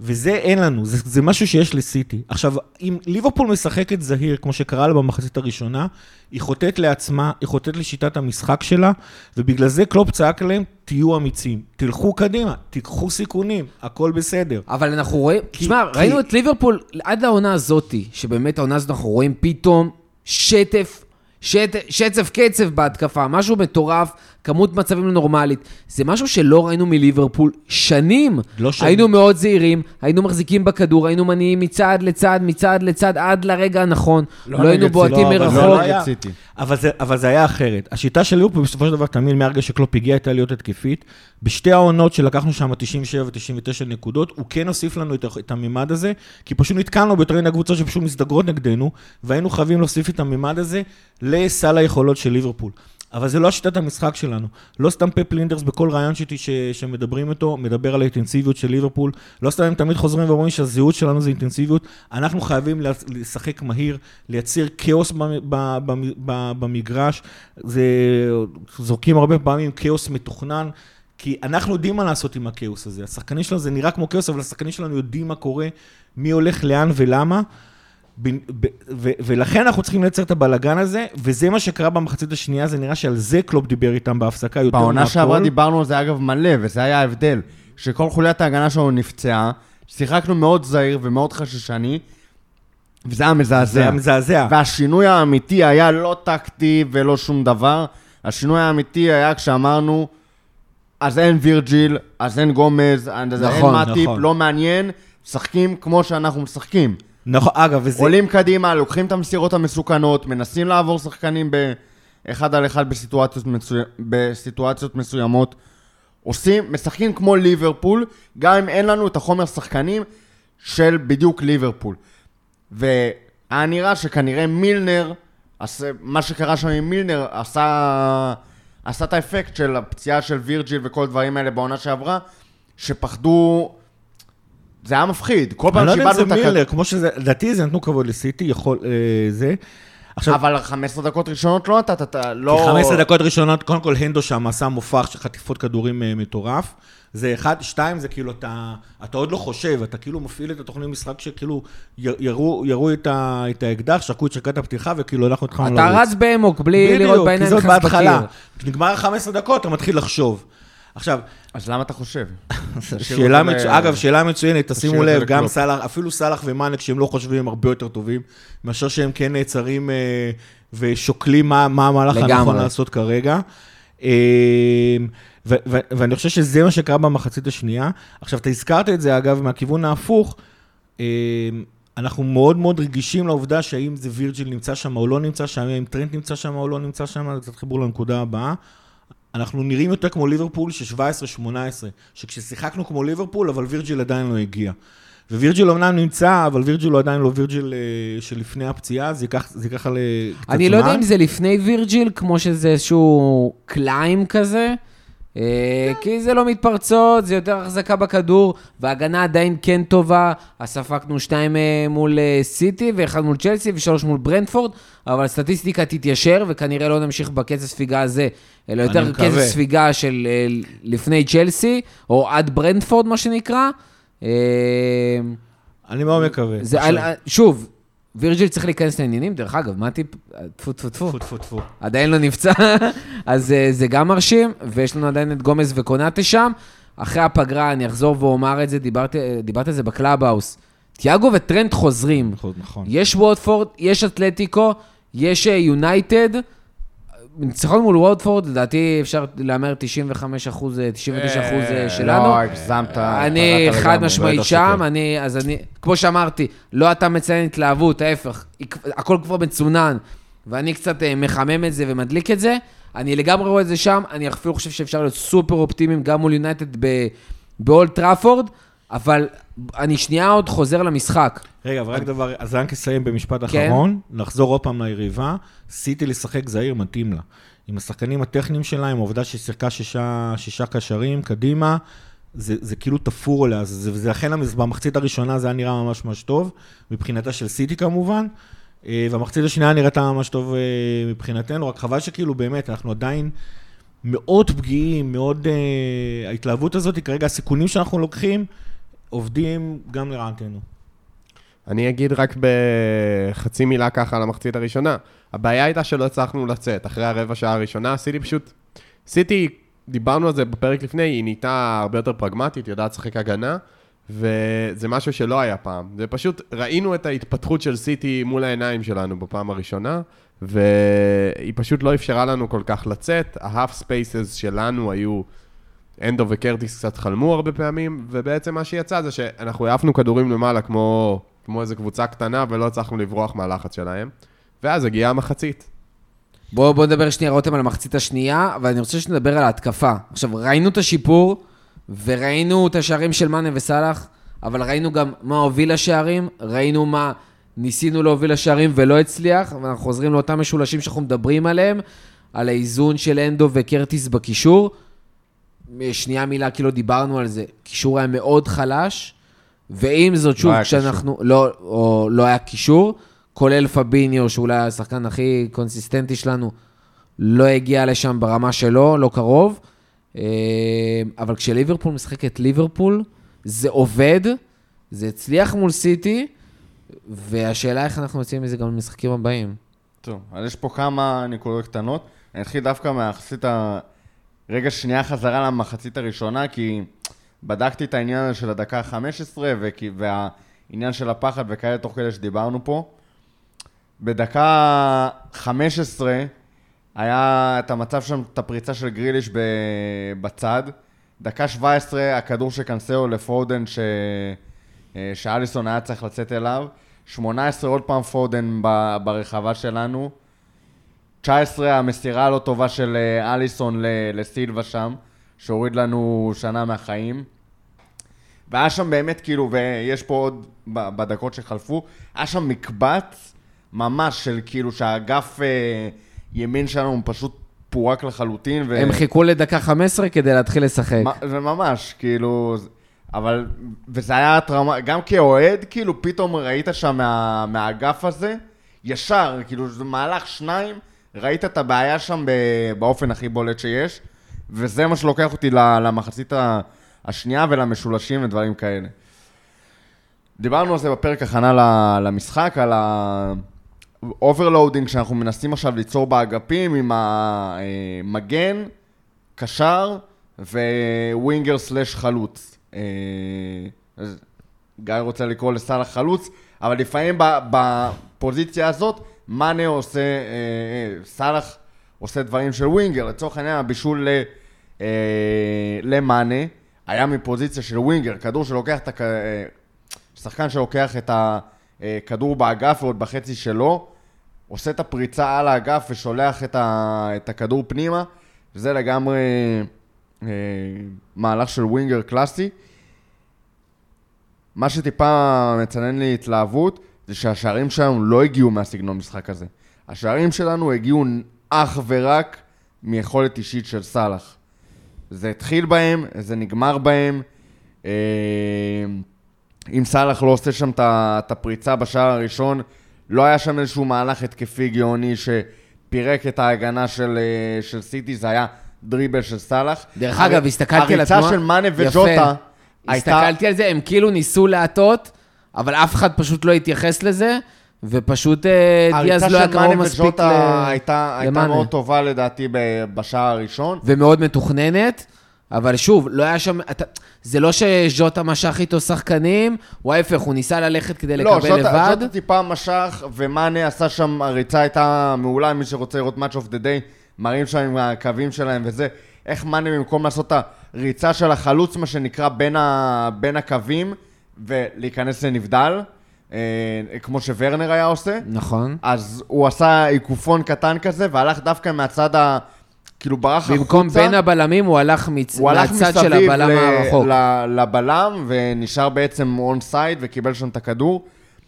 וזה אין לנו, זה, זה משהו שיש לסיטי. עכשיו, אם ליברפול משחקת זהיר, כמו שקרה לה במחצית הראשונה, היא חוטאת לעצמה, היא חוטאת לשיטת המשחק שלה, ובגלל זה קלופ צעק עליהם, תהיו אמיצים, תלכו קדימה, תיקחו סיכונים, הכל בסדר. אבל אנחנו רואים, כי- תשמע, כי- ראינו את ליברפול עד לעונה הזאתי, שבאמת העונה הזאת אנחנו רואים פתאום שטף, שט, שצף קצף בהתקפה, משהו מטורף, כמות מצבים נורמלית. זה משהו שלא ראינו מליברפול שנים. לא שנים. היינו מאוד זהירים, היינו מחזיקים בכדור, היינו מניעים מצד לצד, מצד לצד, עד לרגע הנכון. לא, לא היינו בועטים סיטי, לא, אבל מרחוק. לא. סיטי. אבל זה, אבל זה היה אחרת. השיטה של ליברפול בסופו של דבר תמיד מהרגע שקלופ הגיע הייתה להיות התקפית. בשתי העונות שלקחנו שם 97 ו-99 נקודות, הוא כן הוסיף לנו את, את הממד הזה, כי פשוט נתקלנו ביותר מן הקבוצות שפשוט מסתגרות נגדנו, והיינו חייבים להוסיף את הממד הזה לסל היכולות של ליברפול. אבל זה לא שיטת המשחק שלנו. לא סתם פפ לינדרס בכל רעיון שלי ש- שמדברים איתו, מדבר על האינטנסיביות של ליברפול. לא סתם הם תמיד חוזרים ואומרים שהזהות שלנו זה אינטנסיביות. אנחנו חייבים לשחק מהיר, לייצר כאוס במגרש. זה, זורקים הרבה פעמים כאוס מתוכנן. כי אנחנו יודעים מה לעשות עם הכאוס הזה. השחקנים שלנו זה נראה כמו כאוס, אבל השחקנים שלנו יודעים מה קורה, מי הולך לאן ולמה. ב- ב- ו- ולכן אנחנו צריכים לייצר את הבלגן הזה, וזה מה שקרה במחצית השנייה, זה נראה שעל זה קלופ דיבר איתם בהפסקה יותר מהכל. בעונה שעברה דיברנו על זה אגב מלא, וזה היה ההבדל. שכל חוליית ההגנה שלנו נפצעה, שיחקנו מאוד זהיר ומאוד חששני, וזה היה זה מזעזע. היה מזעזע. והשינוי האמיתי היה לא טקטי ולא שום דבר, השינוי האמיתי היה כשאמרנו, אז אין וירג'יל, אז אין גומז, אז נכון, אין מאטיפ, נכון. לא מעניין, משחקים כמו שאנחנו משחקים. נכון, אגב, וזה... עולים קדימה, לוקחים את המסירות המסוכנות, מנסים לעבור שחקנים באחד על אחד בסיטואציות, מצוי... בסיטואציות מסוימות. עושים, משחקים כמו ליברפול, גם אם אין לנו את החומר שחקנים של בדיוק ליברפול. והיה נראה שכנראה מילנר, מה שקרה שם עם מילנר, עשה, עשה את האפקט של הפציעה של וירג'יל וכל הדברים האלה בעונה שעברה, שפחדו... זה היה מפחיד. כל אני פעם לא יודע אם זה שאיבדנו את הכדור... מילר, כמו שזה, לדעתי זה נתנו כבוד לסיטי, יכול, אה, זה. עכשיו, אבל 15 דקות ראשונות לא נתת, אתה לא... כי 15 דקות ראשונות, קודם כל הנדו שם עשה מופע של חטיפות כדורים אה, מטורף. זה אחד, שתיים, זה כאילו אתה, אתה עוד לא חושב, אתה כאילו מפעיל את התוכנית משחק שכאילו ירו, ירו את, ה, את האקדח, שרקו את שקת הפתיחה וכאילו אנחנו התחלנו אתה רץ באמוק בלי לראות בדיוק, כי בעיניים זאת בהתחלה. בקיר. נגמר 15 דקות, אתה מתחיל לחשוב. עכשיו, אז למה אתה חושב? *laughs* שאלה ל- מצו... אגב, שאלה מצוינת, תשימו לב, גם. סאלח, אפילו סאלח ומאנק, שהם לא חושבים, הם הרבה יותר טובים, מאשר שהם כן נעצרים אה, ושוקלים מה, מה המהלך. הנכון לעשות כרגע. אה, ו- ו- ואני חושב שזה מה שקרה במחצית השנייה. עכשיו, אתה הזכרת את זה, אגב, מהכיוון ההפוך. אה, אנחנו מאוד מאוד רגישים לעובדה שהאם זה וירג'יל נמצא שם או לא נמצא שם, האם טרנט נמצא שם או לא נמצא שם, זה קצת חיבור לנקודה הבאה. אנחנו נראים יותר כמו ליברפול של 17-18, שכששיחקנו כמו ליברפול, אבל וירג'יל עדיין לא הגיע. ווירג'יל אמנם נמצא, אבל וירג'יל הוא עדיין לא וירג'יל אה, שלפני הפציעה, זה ייקח, זה ייקח על אה, קצת זמן. אני לא יודע אם זה לפני וירג'יל, כמו שזה איזשהו קליים כזה, כי זה לא מתפרצות, זה יותר החזקה בכדור, וההגנה עדיין כן טובה. אז ספגנו שתיים אה, מול אה, סיטי, ואחד מול צ'לסי, ושלוש מול ברנדפורד, אבל הסטטיסטיקה תתיישר, וכנראה לא נמשיך בקצב ספיגה הזה, אלא יותר קצב. ספיגה של אה, לפני צ'לסי, או עד ברנטפורד, מה שנקרא. אה, אני מאוד מקווה. זה, עכשיו, על- שוב, וירג'יל צריך להיכנס לעניינים, דרך אגב, מאטיפ? טפו טפו טפו. טפו טפו טפו. עדיין לא נפצע, *laughs* אז אה, זה גם מרשים, ויש לנו עדיין את גומז וקונאטה שם. אחרי הפגרה, אני אחזור ואומר את זה, דיברתי, אה, דיברתי על זה בקלאבהאוס. תיאגו וטרנט חוזרים. נכון, נכון. יש ווטפורד, יש אתלטיקו, יש אה, יונייטד. ניצחון מול ווטפורד, לדעתי אפשר להמר 95 אחוז, 99 אחוז אה, שלנו. לא, הגזמת. אני חד לגמרי. משמעית שם. אני, אז אני, כמו שאמרתי, לא אתה מציין התלהבות, ההפך, הכל כבר מצונן, ואני קצת אה, מחמם את זה ומדליק את זה. אני לגמרי רואה את זה שם, אני אפילו חושב שאפשר להיות סופר אופטימיים גם מול יונייטד באולט טראפורד, אבל אני שנייה עוד חוזר למשחק. רגע, אבל רק דבר, אז רק אסיים במשפט כן. אחרון, נחזור עוד פעם ליריבה, סיטי לשחק זהיר מתאים לה. עם השחקנים הטכניים שלה, עם העובדה שהיא שיחקה שישה, שישה קשרים קדימה, זה, זה כאילו תפור עליה, זה, המס- במחצית הראשונה זה היה נראה ממש ממש טוב, מבחינתה של סיטי כמובן, אה, והמחצית השנייה נראתה ממש טוב אה, מבחינתנו, רק חבל שכאילו באמת, אנחנו עדיין מאוד פגיעים, מאוד... אה, ההתלהבות הזאת, כרגע הסיכונים שאנחנו לוקחים, עובדים גם לרעתנו. אני אגיד רק בחצי מילה ככה על המחצית הראשונה. הבעיה הייתה שלא הצלחנו לצאת. אחרי הרבע שעה הראשונה, סיטי פשוט... סיטי, דיברנו על זה בפרק לפני, היא נהייתה הרבה יותר פרגמטית, יודעת לשחק הגנה, וזה משהו שלא היה פעם. זה פשוט, ראינו את ההתפתחות של סיטי מול העיניים שלנו בפעם הראשונה, והיא פשוט לא אפשרה לנו כל כך לצאת. ה half spaces שלנו היו, הנדו וקרטיס קצת חלמו הרבה פעמים, ובעצם מה שיצא זה שאנחנו העפנו כדורים למעלה כמו, כמו איזו קבוצה קטנה, ולא הצלחנו לברוח מהלחץ שלהם. ואז הגיעה המחצית. בואו בוא נדבר שנייה, רותם, על המחצית השנייה, אבל אני רוצה שנדבר על ההתקפה. עכשיו, ראינו את השיפור, וראינו את השערים של מאנה וסאלח, אבל ראינו גם מה הוביל לשערים, ראינו מה ניסינו להוביל לשערים ולא הצליח, ואנחנו חוזרים לאותם משולשים שאנחנו מדברים עליהם, על האיזון של אנדו וקרטיס בקישור. שנייה מילה, כי לא דיברנו על זה. קישור היה מאוד חלש, ועם זאת, שוב, היה כשאנחנו... לא, או לא היה קישור, כולל פביניו, שאולי השחקן הכי קונסיסטנטי שלנו, לא הגיע לשם ברמה שלו, לא קרוב. אה, אבל כשליברפול משחקת ליברפול, זה עובד, זה הצליח מול סיטי, והשאלה איך אנחנו יוצאים מזה גם למשחקים הבאים. טוב, אז יש פה כמה נקודות קטנות. אני אתחיל דווקא מהמחצית ה... רגע שנייה חזרה למחצית הראשונה, כי בדקתי את העניין של הדקה ה-15 וכי... והעניין של הפחד וכאלה תוך כדי שדיברנו פה. בדקה 15 היה את המצב שם, את הפריצה של גריליש. בצד. דקה 17, הכדור של קנסאו לפודן, ש... שאליסון היה צריך לצאת אליו. 18, עוד פעם פודן ב... ברחבה שלנו. 19, המסירה הלא טובה של אה, אליסון. לסילבה שם, שהוריד לנו שנה מהחיים. והיה שם באמת, כאילו, ויש פה עוד בדקות שחלפו, היה שם מקבץ ממש של כאילו שהאגף אה, ימין שלנו פשוט פורק לחלוטין. ו... הם חיכו לדקה 15 כדי להתחיל לשחק. זה ממש, כאילו, אבל, וזה היה התרמה, גם כאוהד, כאילו, פתאום ראית שם מה, מהאגף הזה, ישר, כאילו, זה מהלך שניים, ראית את הבעיה שם באופן הכי בולט שיש, וזה מה שלוקח אותי למחצית השנייה ולמשולשים ודברים כאלה. דיברנו על זה בפרק הכנה למשחק, על ה-overloading שאנחנו מנסים עכשיו ליצור באגפים עם המגן, קשר ו winger slash חלוץ. אה, גיא רוצה לקרוא לסאלח חלוץ, אבל לפעמים בפוזיציה הזאת, מאנה עושה, אה, אה, סאלח עושה דברים של winger, לצורך העניין הבישול אה, למאנה, היה מפוזיציה של winger, כדור שלוקח את הכ... שחקן שלוקח את הכדור באגף ועוד בחצי שלו, עושה את הפריצה על האגף ושולח את, ה... את הכדור פנימה, זה לגמרי מהלך של ווינגר קלאסי. מה שטיפה מצנן לי התלהבות, זה שהשערים שלנו לא הגיעו מהסגנון משחק הזה. השערים שלנו הגיעו אך ורק מיכולת אישית של סאלח. זה התחיל בהם, זה נגמר בהם. אה, אם סאלח לא עושה שם את הפריצה בשער הראשון, לא היה שם איזשהו מהלך התקפי גאוני שפירק את ההגנה של, אה, של סיטי, זה היה דריבל של סאלח. דרך הר- אגב, הסתכלתי על התנועה... הריצה של מאנה יפה. וג'וטה הייתה... הסתכלתי על זה, הם כאילו ניסו להטות, אבל אף אחד פשוט לא התייחס לזה, ופשוט אה, דיאז לא היה קרוב הריצה של מספיק מאנה וג'וטה ל- הייתה, הייתה למאנה. מאוד טובה לדעתי בשער הראשון. ומאוד מתוכננת, אבל שוב, לא היה שם... אתה, זה לא שז'וטה משך איתו שחקנים, הוא ההפך, הוא ניסה ללכת כדי לא, לקבל ז'וטה, לבד. ז'וטה טיפה משך, ומאנה עשה שם, הריצה הייתה מעולה, מי שרוצה לראות Match of the Day, מראים שם עם הקווים שלהם וזה, איך מאנה במקום לעשות את הריצה של החלוץ, מה שנקרא, בין, ה, בין הקווים, ולהיכנס לנבדל, אה, כמו שוורנר היה עושה, נכון. אז הוא עשה עיקופון קטן כזה, והלך דווקא מהצד ה... כאילו ברח החוצה. במקום בין הבלמים, הוא הלך מצ... הוא הלך מהצד מסביב של הבלם ל- הרחוק. ל- לבלם, ונשאר בעצם און סייד, וקיבל שם את הכדור.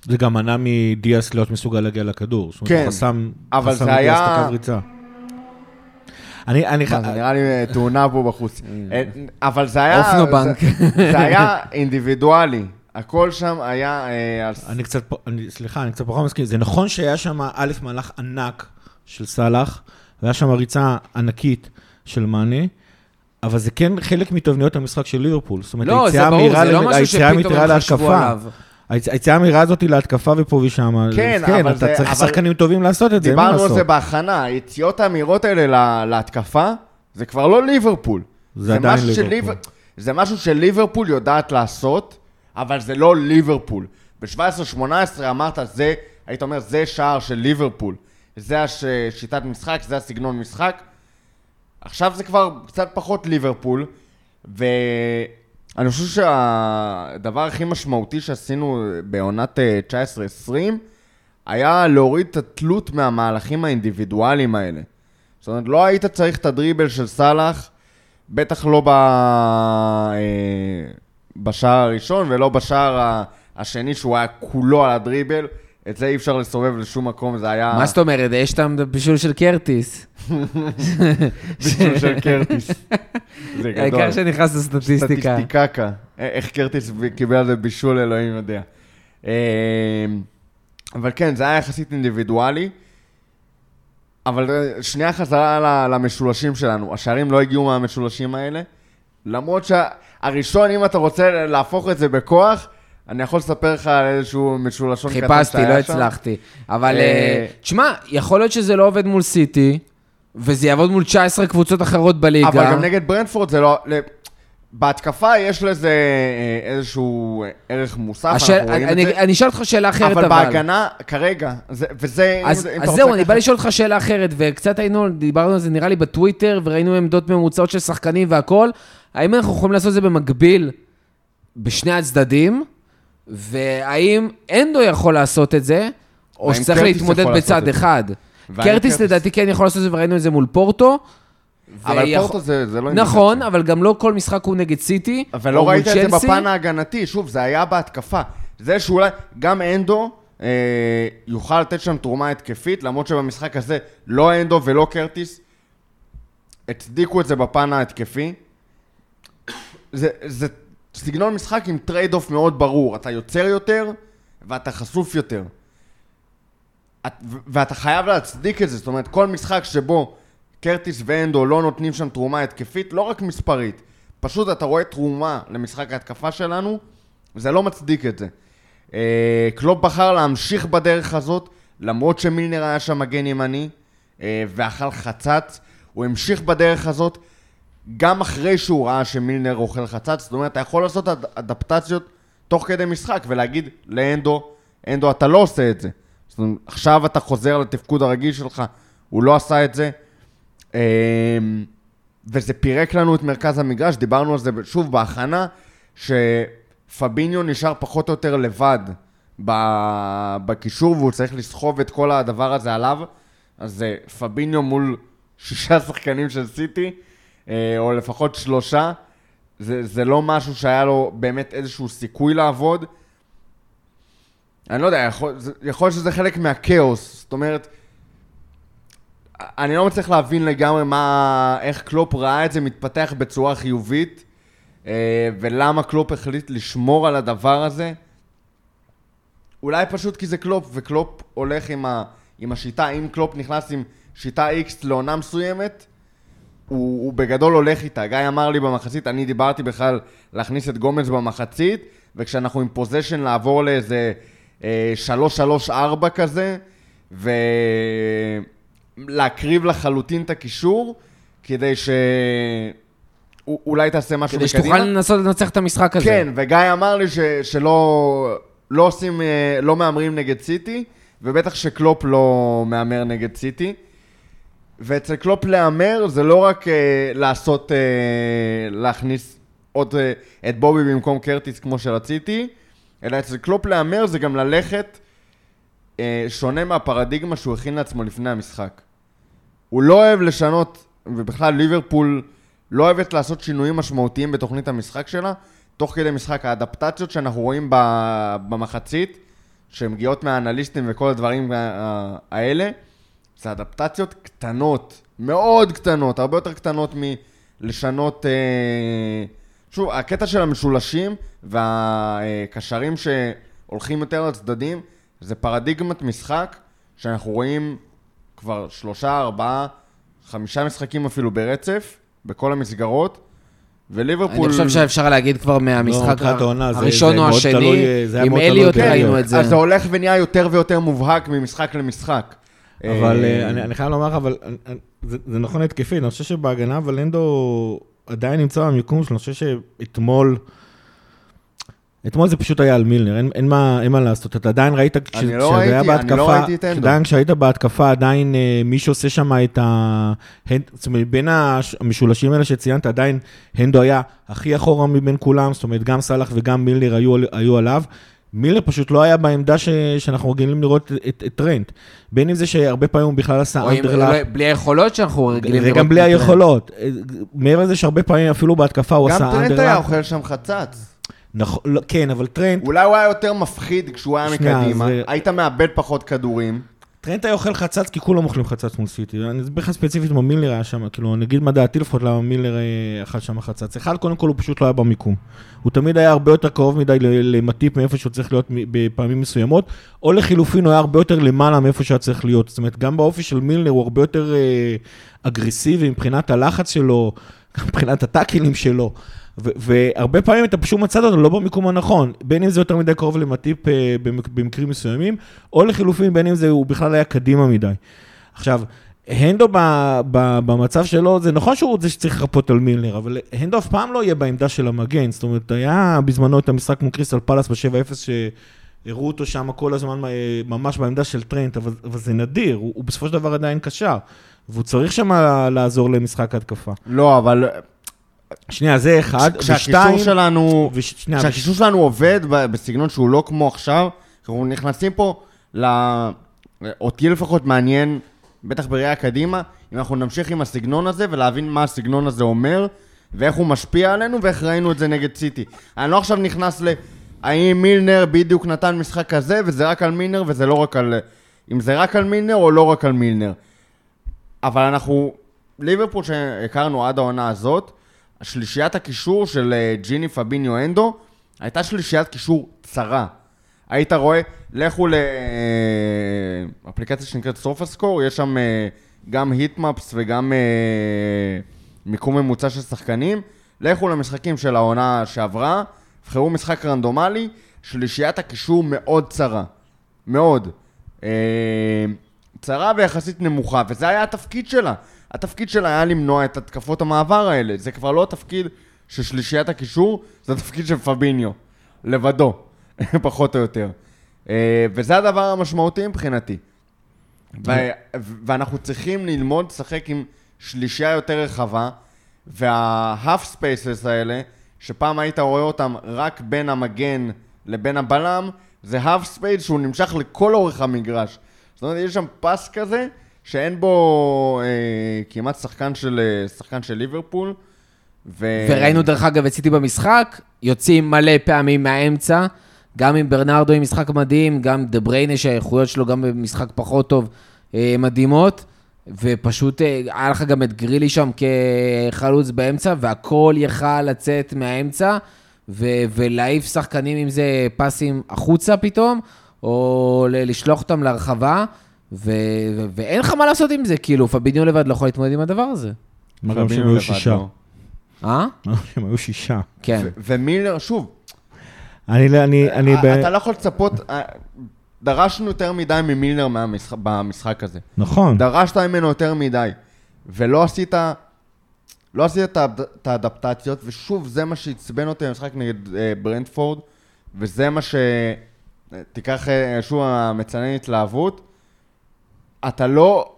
זה גם מנע מדיאס להיות מסוגל להגיע לכדור. זאת אומרת, כן, חסם, אבל חסם זה היה- את הקו ריצה. אני, אני, זה נראה לי אה, תאונה פה בחוץ. אה, אבל זה היה... אופנובנק. זה- זה היה אינדיבידואלי. הכל שם היה... אה, אני קצת, אני, סליחה, אני קצת פחות מסכים. זה נכון שהיה שם א', מהלך ענק של סאלח, והיה שם ריצה ענקית של מאנה, אבל זה כן חלק מתבניות המשחק של ליברפול. זאת אומרת, לא, זה היציאה ברור, המהירה זה לא ל- משהו היציאה שפתאום חשבו להתקפה. עליו. היצ- היציאה המהירה הזאת להתקפה ופה ושם. כן, כן, אבל אתה זה- צריך אבל- שחקנים טובים לעשות את זה, אין מה דיברנו על לעשות. זה בהכנה, היציאות המהירות האלה לה- להתקפה, זה כבר לא ליברפול. זה עדיין משהו ליברפול. זה משהו שליברפול יודעת לעשות, אבל זה לא ליברפול. ב-17-18 אמרת, זה, היית אומר, זה שער של ליברפול. זה השיטת משחק, זה הסגנון משחק. עכשיו זה כבר קצת פחות ליברפול, ואני חושב שהדבר הכי משמעותי שעשינו בעונת אה, 19-20, היה להוריד את התלות מהמהלכים האינדיבידואליים האלה. זאת אומרת, לא היית צריך את הדריבל של סאלח, בטח לא ב... אה, בשער הראשון ולא בשער השני, שהוא היה כולו על הדריבל. את זה אי אפשר לסובב לשום מקום, זה היה... מה זאת אומרת? יש את הבישול של קרטיס. *laughs* בישול של קרטיס. זה גדול. העיקר שנכנס לסטטיסטיקה. סטטיסטיקקה. א- איך קרטיס קיבל על זה בישול, אלוהים יודע. אה, אבל כן, זה היה יחסית אינדיבידואלי. אבל אה, שנייה חזרה למשולשים שלנו. השערים לא הגיעו מהמשולשים האלה. למרות שהראשון, אם אתה רוצה להפוך את זה בכוח, אני יכול לספר לך על איזשהו משולשון קטן חיפשתי, שהיה לא שם. הצלחתי. אבל אה, אה, תשמע, יכול להיות שזה לא עובד מול סיטי, וזה יעבוד מול 19 קבוצות אחרות בליגה. אבל גם נגד ברנדפורד זה לא... בהתקפה יש לזה אה, איזשהו ערך מוסף, השאל- אנחנו רואים את אני- זה. אני אשאל אותך שאלה אחרת, אבל. אבל בהגנה, כרגע, זה- וזה... אם אז, אם אז זהו, אני לקחת- בא לשאול אותך שאלה אחרת, וקצת היינו, דיברנו על זה נראה לי בטוויטר, וראינו עמדות ממוצעות של שחקנים והכל. האם אנחנו יכולים לעשות את זה במקביל בשני הצדדים? והאם אנדו יכול לעשות את זה, או שצריך להתמודד בצד? אחד? קרטיס לדעתי כן יכול לעשות את זה, וראינו את זה מול פורטו. אבל ויכול- פורטו זה זה לא... נכון. אבל גם לא כל משחק הוא נגד סיטי. אבל לא ראית את זה. בפן ההגנתי, שוב, זה היה בהתקפה. זה שאולי גם אנדו אה, יוכל לתת שם תרומה התקפית, למרות שבמשחק הזה לא הנדו ולא קרטיס הצדיקו את זה בפן ההתקפי. זה, זה סגנון משחק עם trade off מאוד ברור. אתה יוצר יותר ואתה חשוף יותר. את, ואתה חייב להצדיק את זה, זאת אומרת, כל משחק שבו קרטיס והנדו לא נותנים שם תרומה התקפית, לא רק מספרית, פשוט אתה רואה תרומה למשחק ההתקפה שלנו, זה לא מצדיק את זה. אה, קלופ בחר להמשיך בדרך הזאת, למרות שמילנר היה שם מגן ימני, אה, ואכל חצץ, הוא המשיך בדרך הזאת, גם אחרי שהוא ראה שמילנר אוכל חצץ, זאת אומרת, אתה יכול לעשות אד- אדפטציות תוך כדי משחק, ולהגיד לאנדו, אנדו, אתה לא עושה את זה. זאת אומרת, עכשיו אתה חוזר לתפקוד הרגיל שלך, הוא לא עשה את זה. אמ, וזה פירק לנו את מרכז המגרש, דיברנו על זה שוב בהכנה, שפביניו נשאר פחות או יותר לבד בקישור, והוא צריך לסחוב את כל הדבר הזה עליו. אז זה פביניו מול שישה *laughs* שחקנים של סיטי, אה, או לפחות שלושה. זה, זה לא משהו שהיה לו באמת איזשהו סיכוי לעבוד. אני לא יודע, יכול, יכול להיות שזה חלק מהכאוס. זאת אומרת, אני לא מצליח להבין לגמרי מה, איך קלופ ראה את זה מתפתח בצורה חיובית, אה, ולמה קלופ החליט לשמור על הדבר הזה. אולי פשוט כי זה קלופ, וקלופ הולך עם, ה, עם השיטה, אם קלופ נכנס עם שיטה X לעונה מסוימת, הוא, הוא בגדול הולך איתה. גיא אמר לי במחצית, אני דיברתי בכלל להכניס את גומז במחצית, וכשאנחנו עם possession לעבור לאיזה אה, 3-3-4 כזה, ולהקריב לחלוטין את הקישור, כדי ש... אולי תעשה משהו כדי שתוכל לנסות לנצח את המשחק הזה. כן, וגיא אמר לי ש, שלא לא עושים, אה, לא מהמרים נגד סיטי, ובטח שקלופ לא מהמר נגד סיטי. ואצל קלופ להמר זה לא רק אה, לעשות, אה, להכניס עוד אה, את בובי במקום קרטיס כמו שרציתי, אלא אצל קלופ להמר זה גם ללכת אה, שונה מהפרדיגמה שהוא הכין לעצמו לפני המשחק. הוא לא אוהב לשנות, ובכלל ליברפול לא אוהבת לעשות שינויים משמעותיים בתוכנית המשחק שלה, תוך כדי משחק האדפטציות שאנחנו רואים במחצית, שמגיעות מהאנליסטים וכל הדברים האלה, זה אדפטציות קטנות, מאוד קטנות, הרבה יותר קטנות מלשנות... אה... שוב, הקטע של המשולשים והקשרים שהולכים יותר לצדדים, זה פרדיגמת משחק שאנחנו רואים כבר שלושה, ארבעה, חמישה משחקים אפילו ברצף, בכל המסגרות, וליברפול... אני חושב שאפשר להגיד כבר מהמשחק מתחילת העונה, זה- הראשון זה או השני, תלוי, עם אליוט. ראינו את זה. אז זה הולך ונהיה יותר ויותר מובהק ממשחק למשחק. אבל אה, אה, אני אני חייב לומר לך, אבל אני- זה זה נכון התקפית, אני חושב שבהגנה ולנדו עדיין נמצא במיקום שלו, אני חושב שאתמול אתמול זה פשוט היה על מילנר, אין, אין, מה, אין מה לעשות. אתה עדיין ראית, כש- לא כשזה היה ראיתי- אני לא ראיתי את הנדו. עדיין כשהיית בהתקפה, עדיין אה, מי שעושה שם את ה... הנד, זאת אומרת, בין המשולשים האלה שציינת, עדיין הנדו היה הכי אחורה מבין כולם, זאת אומרת, גם סאלח וגם מילנר היו, היו עליו. מילנר פשוט לא היה בעמדה ש, שאנחנו רגילים לראות את, את טרנט. בין אם זה שהרבה פעמים הוא בכלל עשה underlap. בלי היכולות שאנחנו רגילים לראות. וגם בלי. היכולות. מעבר לזה שהרבה פעמים אפילו בהתקפה הוא גם עשה טרנט היה underlap. אוכל שם חצץ. נכון, לא, כן, אבל טרנט, אולי הוא היה יותר מפחיד כשהוא היה שנייה, מקדימה. זה- היית מאבד פחות כדורים. טרנט היה אוכל חצץ כי כולם אוכלים חצץ מול סיטי. אני אסביר לך ספציפית מה מילנר היה שם, כאילו, אני אגיד מה דעתי לפחות למה מילנר אה, אכל שם חצץ. אחד, קודם כל הוא פשוט לא היה במיקום. הוא תמיד היה הרבה יותר קרוב מדי למאטיפ מאיפה שהוא צריך להיות בפעמים מסוימות, או לחילופין הוא היה הרבה יותר למעלה מאיפה שהיה צריך להיות. זאת אומרת, גם באופי של מילנר הוא הרבה יותר אה, אגרסיבי מבחינת הלחץ שלו, מבחינת הטאקלים שלו. והרבה פעמים אתה פשוט מצאת אותו לא במיקום הנכון, בין אם זה יותר מדי קרוב למטיפ אה, במק- במקרים מסוימים, או לחילופין בין אם זה הוא בכלל היה קדימה מדי. עכשיו, הנדו במצב שלו, זה נכון שהוא זה שצריך לחפות על מילנר, אבל הנדו אף פעם לא יהיה בעמדה של המגן, זאת אומרת, היה בזמנו את המשחק מול קריסטל פלאס ב-7-0, שהראו אותו שם כל הזמן אה, ממש בעמדה של טרנט, אבל, אבל זה נדיר, הוא, הוא בסופו של דבר עדיין קשר, והוא צריך שם לעזור למשחק התקפה. לא, אבל שנייה, זה אחד, כשהקישור שלנו... וש- שנייה, כשהקישור שלנו עובד בסגנון שהוא לא כמו עכשיו, אנחנו נכנסים פה ל... אותי לפחות מעניין, בטח בראייה קדימה, אם אנחנו נמשיך עם הסגנון הזה ולהבין מה הסגנון הזה אומר, ואיך הוא משפיע עלינו, ואיך ראינו את זה נגד סיטי. אני לא עכשיו נכנס ל... האם מילנר בדיוק נתן משחק כזה, וזה רק על מילנר, וזה לא רק על... אם זה רק על מילנר או לא רק על מילנר. אבל אנחנו, ליברפול שהכרנו עד העונה הזאת, שלישיית הקישור של אה, ג'יני פביניו אנדו, הייתה שלישיית קישור צרה. היית רואה, לכו לאפליקציה שנקראת סופה סקור, יש שם אה, גם היטמאפס וגם אה, מיקום ממוצע של שחקנים. לכו למשחקים של העונה שעברה, בחרו משחק רנדומלי, שלישיית הקישור מאוד צרה. מאוד. אה, צרה ויחסית נמוכה, וזה היה התפקיד שלה. התפקיד שלה היה למנוע את התקפות המעבר האלה. זה כבר לא התפקיד של שלישיית הקישור, זה התפקיד של פביניו. לבדו, *laughs* פחות או יותר. אה, וזה הדבר המשמעותי מבחינתי. ו- ואנחנו צריכים ללמוד לשחק עם שלישייה יותר רחבה, וה-half spaces האלה, שפעם היית רואה אותם רק בין המגן לבין הבלם, זה half space שהוא נמשך לכל אורך המגרש. זאת אומרת, יש שם פס כזה, שאין בו אה, כמעט שחקן של, אה, שחקן של ליברפול. ו... וראינו דרך אגב את סיטי במשחק, יוצאים מלא פעמים מהאמצע, גם עם ברנרדו עם משחק מדהים, גם דה בריינה שהאיכויות שלו גם במשחק פחות טוב אה, מדהימות, ופשוט אה, היה לך גם את גרילי שם כחלוץ באמצע, והכל יכל לצאת מהאמצע, ו- ולהעיף שחקנים עם זה פסים החוצה פתאום, או לשלוח אותם להרחבה, ו- ו- ואין לך מה לעשות עם זה, כאילו, פביניו לבד לא יכול להתמודד עם הדבר הזה. מה גם שהם פביניו היו לבד שישה. לא. אה? מה גם שהם היו שישה. כן. ומילר, שוב, אני, לא- אני, אני, אה, אתה לא יכול לצפות, אה, דרשנו יותר מדי ממילנר מהמשחק- במשחק הזה. נכון. דרשת ממנו יותר מדי, ולא עשית, לא עשית את האד- את האדפטציות, ושוב, זה מה שעצבן אותי במשחק נגד אה, ברנדפורד, וזה מה ש... אה, תיקח אה, שוב המצנן התלהבות, אתה לא...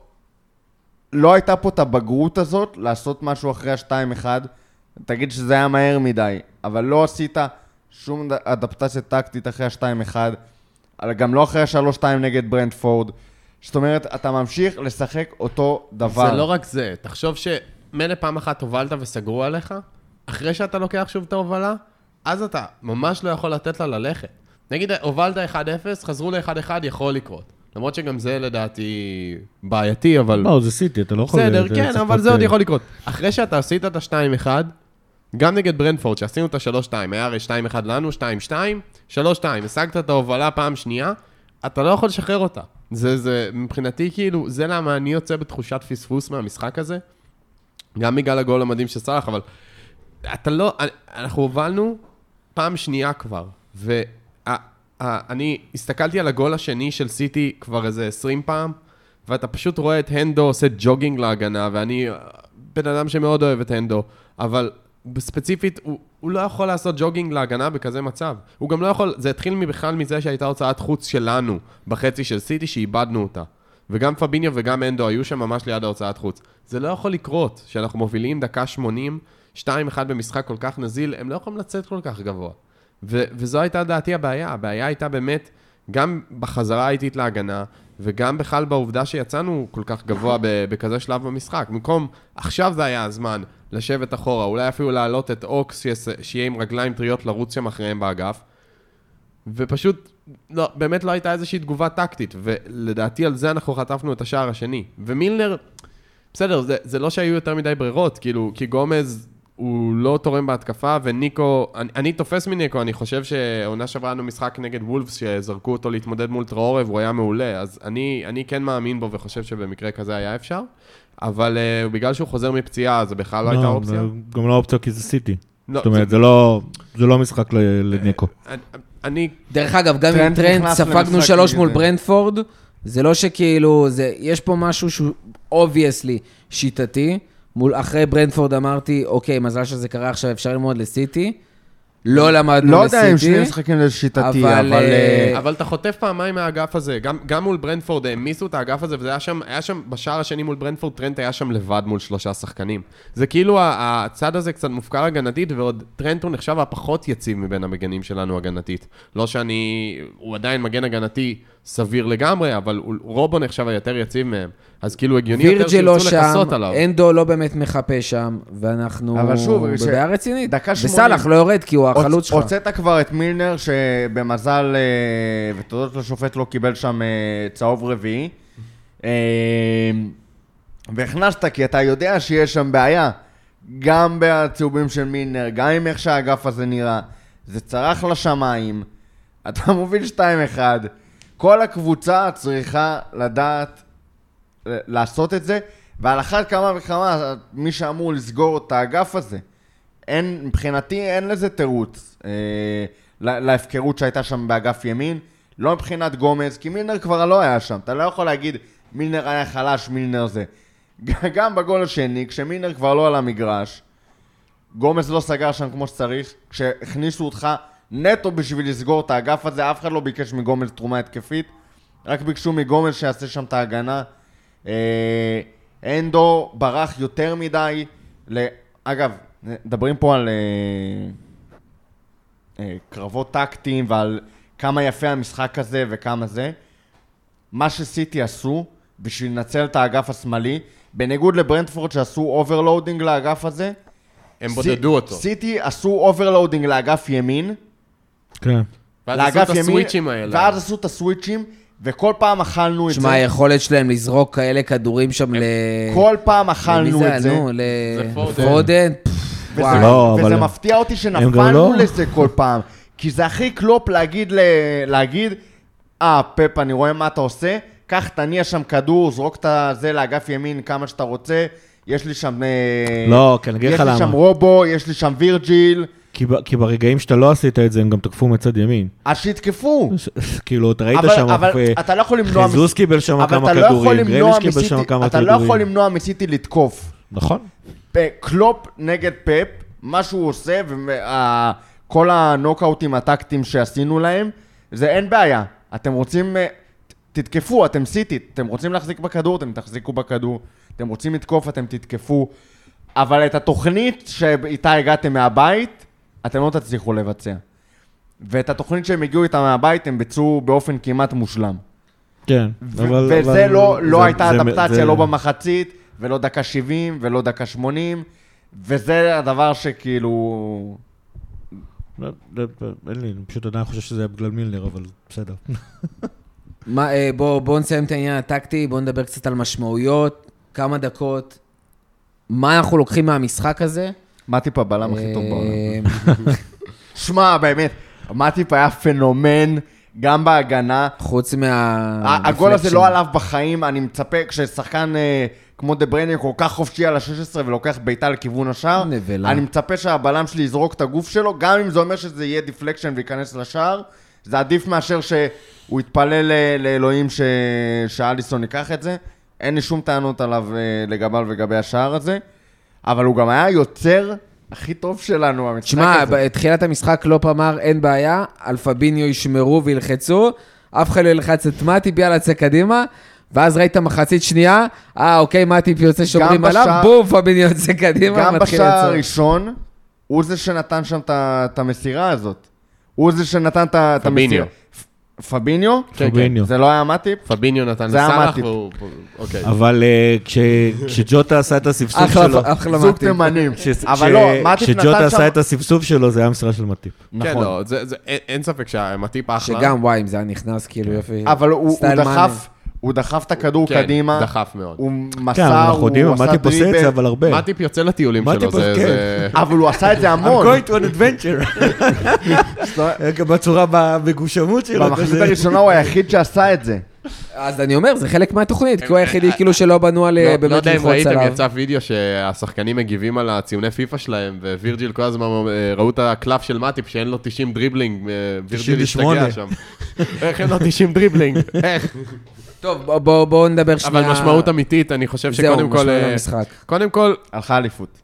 לא הייתה פה את הבגרות הזאת לעשות משהו אחרי ה-2-1, תגיד שזה היה מהר מדי, אבל לא עשית שום אדפטציה טקטית אחרי ה-2-1, אבל גם לא אחרי ה-3-2 נגד ברנדפורד. זאת אומרת, אתה ממשיך לשחק אותו דבר. זה לא רק זה, תחשוב שמילא פעם אחת הובלת וסגרו עליך, אחרי שאתה לוקח שוב את ההובלה, אז אתה ממש לא יכול לתת לה ללכת. נגיד, הובלת 1-0, חזרו ל-1-1, יכול לקרות. למרות שגם זה לדעתי בעייתי, אבל... לא, זה סיטי, אתה לא יכול... בסדר, כן, אבל זה עוד אה, יכול לקרות. אחרי שאתה עשית את ה-2-1, גם נגד ברנפורד, שעשינו את ה-3-2, היה הרי 2-1 לנו, 2-2, 3-2, השגת את ההובלה פעם שנייה, אתה לא יכול לשחרר אותה. זה, זה, מבחינתי, כאילו, זה למה אני יוצא בתחושת פספוס מהמשחק הזה. גם בגלל הגול המדהים של סאלח, אבל אתה לא, אנחנו הובלנו פעם שנייה כבר, ואני הסתכלתי על הגול השני של סיטי כבר איזה 20 פעם, ואתה פשוט רואה את הנדו עושה ג'וגינג להגנה, ואני אה, בן אדם שמאוד אוהב את הנדו, אבל ספציפית, הוא, הוא לא יכול לעשות ג'וגינג להגנה בכזה מצב. הוא גם לא יכול, זה התחיל בכלל מזה שהייתה הוצאת חוץ שלנו בחצי של סיטי, שאיבדנו אותה. וגם פביניו וגם אנדו היו שם ממש ליד ההוצאת חוץ. זה לא יכול לקרות, שאנחנו מובילים דקה 80, 2-1 במשחק כל כך נזיל, הם לא יכולים לצאת כל כך גבוה. ו- וזו הייתה דעתי הבעיה. הבעיה הייתה באמת, גם בחזרה האיטית להגנה, וגם בכלל בעובדה שיצאנו כל כך גבוה ב- בכזה שלב במשחק. במקום, עכשיו זה היה הזמן לשבת אחורה, אולי אפילו להעלות את אוקס, שיהיה עם רגליים טריות לרוץ שם אחריהם באגף. ופשוט, לא, באמת לא הייתה איזושהי תגובה טקטית, ולדעתי על זה אנחנו חטפנו את השער השני. ומילנר, בסדר, זה, זה לא שהיו יותר מדי ברירות, כאילו, כי גומז הוא לא תורם בהתקפה, וניקו, אני, אני תופס מניקו, אני חושב שעונה שעברה לנו משחק נגד וולפס, שזרקו אותו להתמודד מול טראורי, והוא היה מעולה, אז אני, אני כן מאמין בו וחושב שבמקרה כזה היה אפשר, אבל אה, בגלל שהוא חוזר מפציעה, זה בכלל לא, הייתה אופציה. גם לא אופציה כי זה סיטי. לא, זאת אומרת, זה לא זה לא משחק לניקו. אני, אני דרך אגב, גם עם טרנט ספגנו שלוש מול זה. ברנטפורד, זה לא שכאילו, זה, יש פה משהו שהוא obviously שיטתי. מול, אחרי ברנטפורד אמרתי, אוקיי, מזל שזה קרה עכשיו, אפשר ללמוד לסיטי. לא למדנו לא לסיטי. יודע אם שני משחקים זה שיטתי, אבל, אבל... אה, אה, אבל אתה חוטף פעמיים מהאגף הזה, גם, גם מול ברנטפורד העמיסו את האגף הזה, וזה היה שם, היה שם, בשער השני מול ברנטפורד, טרנט היה שם לבד מול שלושה שחקנים. זה כאילו הצד הזה קצת מופקר הגנתית, ועוד טרנט הוא נחשב הפחות יציב מבין המגנים שלנו הגנתית. לא שאני, הוא עדיין מגן הגנתי סביר לגמרי, אבל רובו נחשב היותר יציב מהם. אז כאילו הגיוני יותר לא שירצו שם, לכסות עליו. אנדו לא באמת מחפה שם, ואנחנו אבל שוב, ש- בבעיה רצינית. דקה שמונים. וסאלח לא יורד כי הוא החלוץ שלך. הוצאת כבר את מילנר, שבמזל, אה, ותודות לשופט לא קיבל שם אה, צהוב רביעי. אה, והכנסת, כי אתה יודע שיש שם בעיה. גם בצהובים של מילנר, גם עם איך שהאגף הזה נראה. זה צרח לשמיים. אתה מוביל 2-1. כל הקבוצה צריכה לדעת לעשות את זה, ועל אחת כמה וכמה מי שאמור לסגור את האגף הזה. אין, מבחינתי אין לזה תירוץ אה, לה- להפקרות שהייתה שם באגף ימין. לא מבחינת גומז, כי מילנר כבר לא היה שם. אתה לא יכול להגיד מילנר היה חלש, מילנר זה. *laughs* גם בגול השני, כשמילנר כבר לא על המגרש, גומז לא סגר שם כמו שצריך, כשהכניסו אותך נטו בשביל לסגור את האגף הזה, אף אחד לא ביקש מגומז תרומה התקפית, רק ביקשו מגומז שיעשה שם את ההגנה. אה, אנדו ברח יותר מדי. ל... אגב, מדברים פה על אה, אה, קרבות טקטיים ועל כמה יפה המשחק הזה וכמה זה. מה שסיטי עשו בשביל לנצל את האגף השמאלי, בניגוד לברנטפורד שעשו overloading לאגף הזה, הם בודדו אותו. סיטי עשו overloading לאגף ימין, כן. ואז עשו את ה switchים האלה. ואז עשו את ה switchים, וכל פעם אכלנו את זה. שמע, היכולת שלהם לזרוק כאלה כדורים שם ל... כל פעם אכלנו זה, את זה. נו. לפודן. וזה. לא, מפתיע אותי שנפלנו לא- לזה כל פעם. כי זה הכי קלופ להגיד, אה, פפ, אני רואה מה אתה עושה, קח, תניע שם כדור, זרוק את זה לאגף ימין כמה שאתה רוצה, יש לי שם... אה, לא, כי אני אגיד לך יש לי למה. שם רובו, יש לי שם וירג'יל, כי ב- כי ברגעים שאתה לא עשית את זה, הם גם תקפו מצד ימין. אז שיתקפו. ש- כאילו, אתה ראית שם... אבל אה, אתה לא יכול למנוע... חיזוס קיבל שם כמה אתה לא יכול כדורים, גרליש קיבל שם כמה אתה כדורים. לא יכול למנוע מסיטי לתקוף. נכון. קלופ נגד פפ, מה שהוא עושה, וכל הנוקאוטים הטקטיים שעשינו להם, זה אין בעיה. אתם רוצים, אה, תתקפו, אתם סיטי, אתם רוצים להחזיק בכדור, אתם תחזיקו בכדור, אתם רוצים לתקוף, אתם תתקפו, אבל את התוכנית שאיתה הגעתם מהבית, אתם לא תצליחו לבצע. ואת התוכנית שהם הגיעו איתה מהבית, הם ביצעו באופן כמעט מושלם. כן. ו- אבל- וזה אבל לא, לא זה- הייתה זה- אדפטציה, זה- לא במחצית, ולא דקה 70, ולא דקה 80, וזה הדבר שכאילו... לא, לא, לא, אין לי, אני פשוט עדיין חושב שזה היה בגלל מילנר, אבל בסדר. *laughs* מה, אה, בוא, בוא נסיים את העניין הטקטי, בוא נדבר קצת על משמעויות, כמה דקות. מה אנחנו לוקחים מהמשחק הזה? מטיפ הבלם הכי טוב בעולם. אה, *laughs* שמע, באמת, מטיפ היה פנומן, גם בהגנה. חוץ מה... הגול הזה. לא עליו בחיים, אני מצפה, כששחקן אה, כמו דה בריינה כל כך חופשי על ה-16 ולוקח בעיטה לכיוון השער, נבלה. אני מצפה שהבלם שלי יזרוק את הגוף שלו, גם אם זה אומר שזה יהיה deflection וייכנס לשער, זה עדיף מאשר שהוא יתפלל ל- לאלוהים ש... שאליסון ייקח את זה. אין לי שום טענות עליו אה, לגביו ולגבי השער הזה, אבל הוא גם היה יוצר הכי טוב שלנו, המשחק תשמע, הזה. בתחילת המשחק קלופ אמר, אין בעיה, על פביניו ישמרו וילחצו, אף אחד לא ילחץ את מאטיפ, יאללה, צא קדימה. ואז ראית מחצית שנייה, אה, אוקיי, מאטיפ יוצא שומרים עליו, בשער- בום, פביניו יוצא קדימה, גם מתחיל בשער לצור. הראשון, הוא זה שנתן שם את המסירה הזאת. הוא זה שנתן את ה- את פביניו. פביניו? כן, פביניו. זה לא היה מאטיפ? פביניו נתן לסאלח. והוא... אוקיי. אבל אה, כש- כשג'וטה עשה את הספסוף שלו, אחלה זוג. תימנים. *laughs* אבל לא, מאטיפ נתן כשג'וטה שם... עשה את הספסוף שלו, זה היה מסירה של מטיפ. כן, נכון. לא, זה- זה- אין- ספק שהמטיפ אחלה. שגם, וואי, אם זה היה נכנס, כאילו, יופי. אבל הוא דחף, הוא דחף את הכדור כן, קדימה. דחף מאוד. הוא כן, מסר, אנחנו יודעים, הוא עשה מטיפ עושה את. זה, אבל הרבה. מטיפ יוצא לטיולים שלו, זה... כן. זה- אבל הוא עשה את זה I'm המון. going to an adventure. *laughs* בצורה, בגושמות שלו. במחצית כזה. הראשונה הוא היחיד שעשה את זה. אז אני אומר, זה חלק מהתוכנית, כי הוא היחידי כאילו שלא בנו על לא- לא באמת יודע אם ללחוץ ראיתם, עליו. יצא וידאו שהשחקנים מגיבים על הציוני פיפא שלהם, ווירג'יל כל הזמן אה, ראו את הקלף של מאטיפ שאין לו 90 דריבלינג, אה, וירג'יל 98. השתגע שם. *laughs* איך אין לו 90 dribbling? איך? *laughs* טוב, בוא- בוא- בואו נדבר שנייה. אבל משמעות אמיתית, אני חושב זהו, שקודם כל... משמעות אה, למשחק. קודם כל, הלכה אליפות.